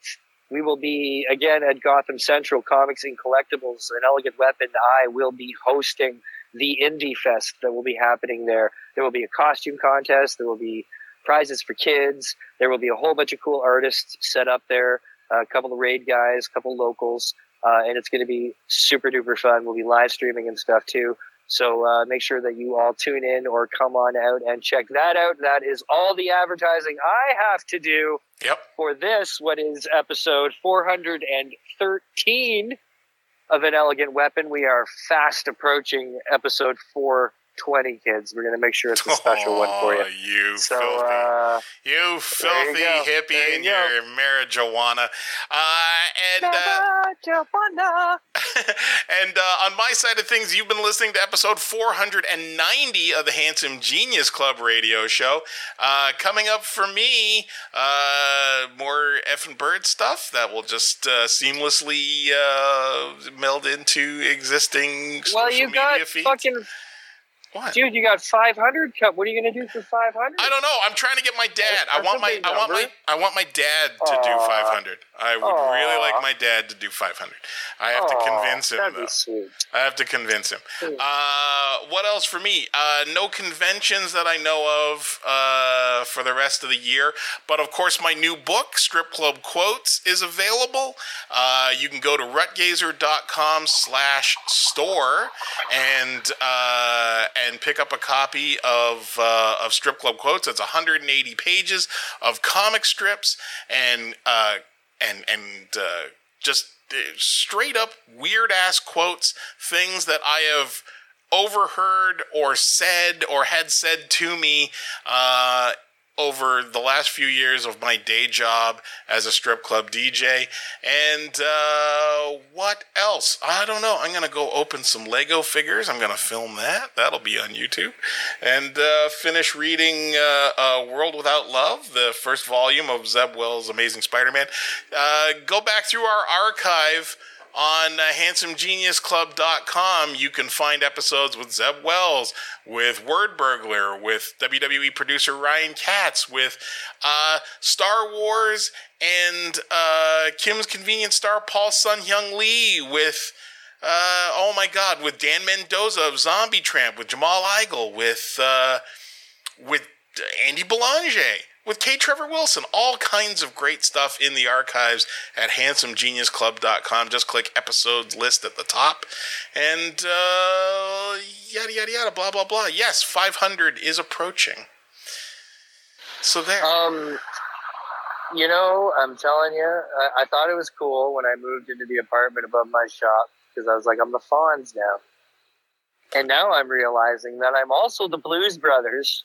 we will be again at Gotham Central Comics and Collectibles. An Elegant Weapon. I will be hosting the Indie Fest that will be happening there. There will be a costume contest. There will be prizes for kids. There will be a whole bunch of cool artists set up there. A couple of raid guys, a couple locals, uh, and it's going to be super duper fun. We'll be live streaming and stuff too. So uh, make sure that you all tune in or come on out and check that out. That is all the advertising I have to do Yep. for this, what is episode 413 of An Elegant Weapon. We are fast approaching episode 420, kids. We're going to make sure it's a special one for you. Oh, you So, filthy, uh, you filthy go. hippie There and you your marijuana. Uh, and uh, marijuana. [laughs] and uh, on my side of things, you've been listening to episode 490 of the Handsome Genius Club radio show. Uh, coming up for me, uh, more effing bird stuff that will just uh, seamlessly uh, meld into existing well, you media got feeds. fucking what? dude. You got 500 cup. What are you going to do for 500? I don't know. I'm trying to get my dad. I want my I want my. I want my dad to do 500. I would Aw. really like my dad to do 500. I have to convince him though. I have to convince him. Hmm. Uh, what else for me? Uh, no conventions that I know of uh, for the rest of the year. But of course, my new book, Strip Club Quotes, is available. Uh, you can go to rutgazer.com slash store and uh, and pick up a copy of uh, of Strip Club Quotes. It's 180 pages of comic strips and uh, and and uh, just uh, straight up weird ass quotes, things that I have overheard or said or had said to me uh, over the last few years of my day job as a strip club DJ. And uh, what else? I don't know. I'm going to go open some Lego figures. I'm going to film that. That'll be on YouTube. And uh, finish reading uh, uh, World Without Love, the first volume of Zeb Wells' Amazing Spider Man. Uh, go back through our archive on uh, handsomegeniusclub.com you can find episodes with Zeb Wells, with Word Burglar, with WWE producer Ryan Katz, with uh, Star Wars and uh, Kim's Convenience star Paul Sun Hyung Lee, with uh, oh my God, with Dan Mendoza of Zombie Tramp, with Jamal Igle, with uh, with Andy Belanger, with K. Trevor Wilson, all kinds of great stuff in the archives at handsomegeniusclub.com. Just click episodes list at the top, and uh, yada yada yada, blah blah blah. Yes, 500 is approaching. So there. Um, you know, I'm telling you, I, I thought it was cool when I moved into the apartment above my shop because I was like, I'm the Fonz now. And now I'm realizing that I'm also the Blues Brothers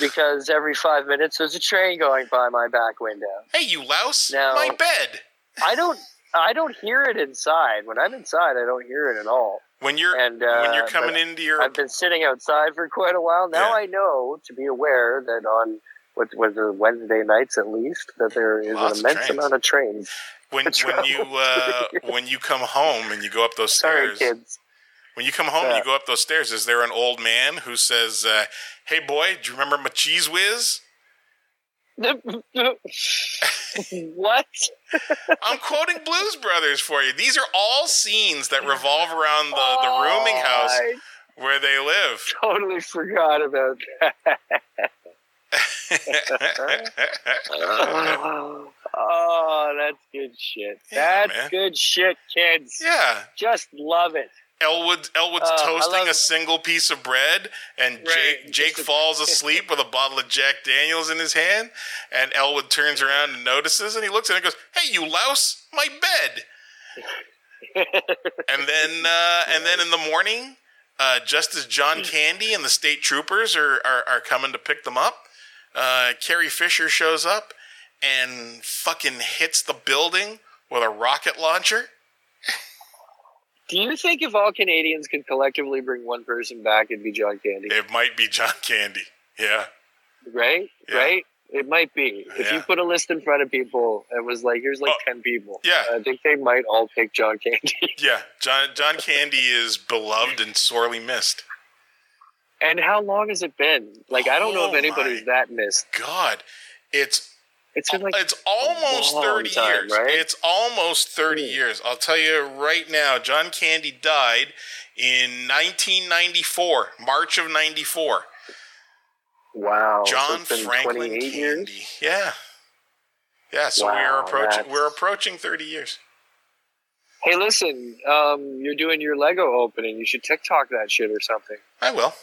because every five minutes there's a train going by my back window. hey, you louse! No. My bed. I don't, I don't hear it inside. When I'm inside, I don't hear it at all. When you're And, uh, when you're coming into your I've been sitting outside for quite a while. Now Yeah. I know to be aware that on what was it Wednesday nights at least that there is Lots an immense trains. amount of trains. When when [laughs] you uh, when you come home and you go up those Sorry, stairs, kids. When you come home and you go up those stairs, is there an old man who says, uh, "Hey boy, do you remember my Cheez Whiz?" [laughs] what? I'm quoting Blues Brothers for you. These are all scenes that revolve around the, the rooming house Oh, I where they live. totally forgot about that. [laughs] oh, that's good shit. Yeah, That's man. good shit, kids. yeah, Just love it. Elwood Elwood's Uh, toasting a single piece of bread, and Right, Jake Jake falls asleep with a bottle of Jack Daniels in his hand, and Elwood turns around and notices, and he looks at it and goes, "Hey, you louse, my bed." [laughs] and then uh, and then in the morning, uh, just as John Candy and the state troopers are are, are coming to pick them up, uh, Carrie Fisher shows up and fucking hits the building with a rocket launcher. Do you think if all Canadians could collectively bring one person back, it'd be John Candy? It might be John Candy. Yeah. Right? Yeah. Right? It might be. If you put a list in front of people and was like, here's like Oh, 10 people, yeah. I think they might all pick John Candy. [laughs] Yeah, John John Candy is beloved and sorely missed. and how long has it been? Like, I don't know Oh if anybody's that missed. God, it's It's been like, it's almost thirty time, years. right? It's almost thirty years. I'll tell you right now. John Candy died in 1994, March of '94. wow. John it's Franklin Candy. years? Yeah, yeah. So we are approaching. that's- We're approaching 30 years. Hey, listen, um, you're doing your Lego opening. You should TikTok that shit or something. I will.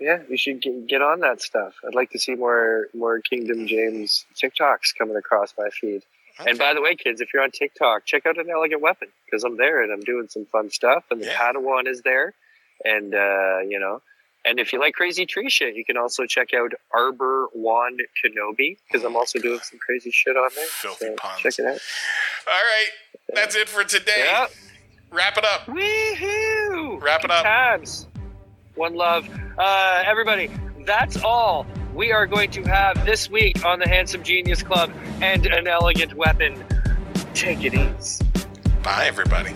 Yeah, you should get, get on that stuff. I'd like to see more more Kingdom James TikToks coming across my feed. Okay. And by the way, kids, if you're on TikTok, check out an elegant weapon because I'm there and I'm doing some fun stuff. And the Yeah. Padawan is there, and uh, you know, and if you like crazy tree shit, you can also check out Arbor Wand Kenobi because I'm also doing some crazy shit on there. Filthy So puns. Check it out. All right, that's it for today. Yeah. Wrap it up. Woohoo! Wrap it Good up. Times. One love. Uh, everybody, that's all we are going to have this week on the Handsome Genius Club and an elegant weapon. Take it easy. Bye, everybody.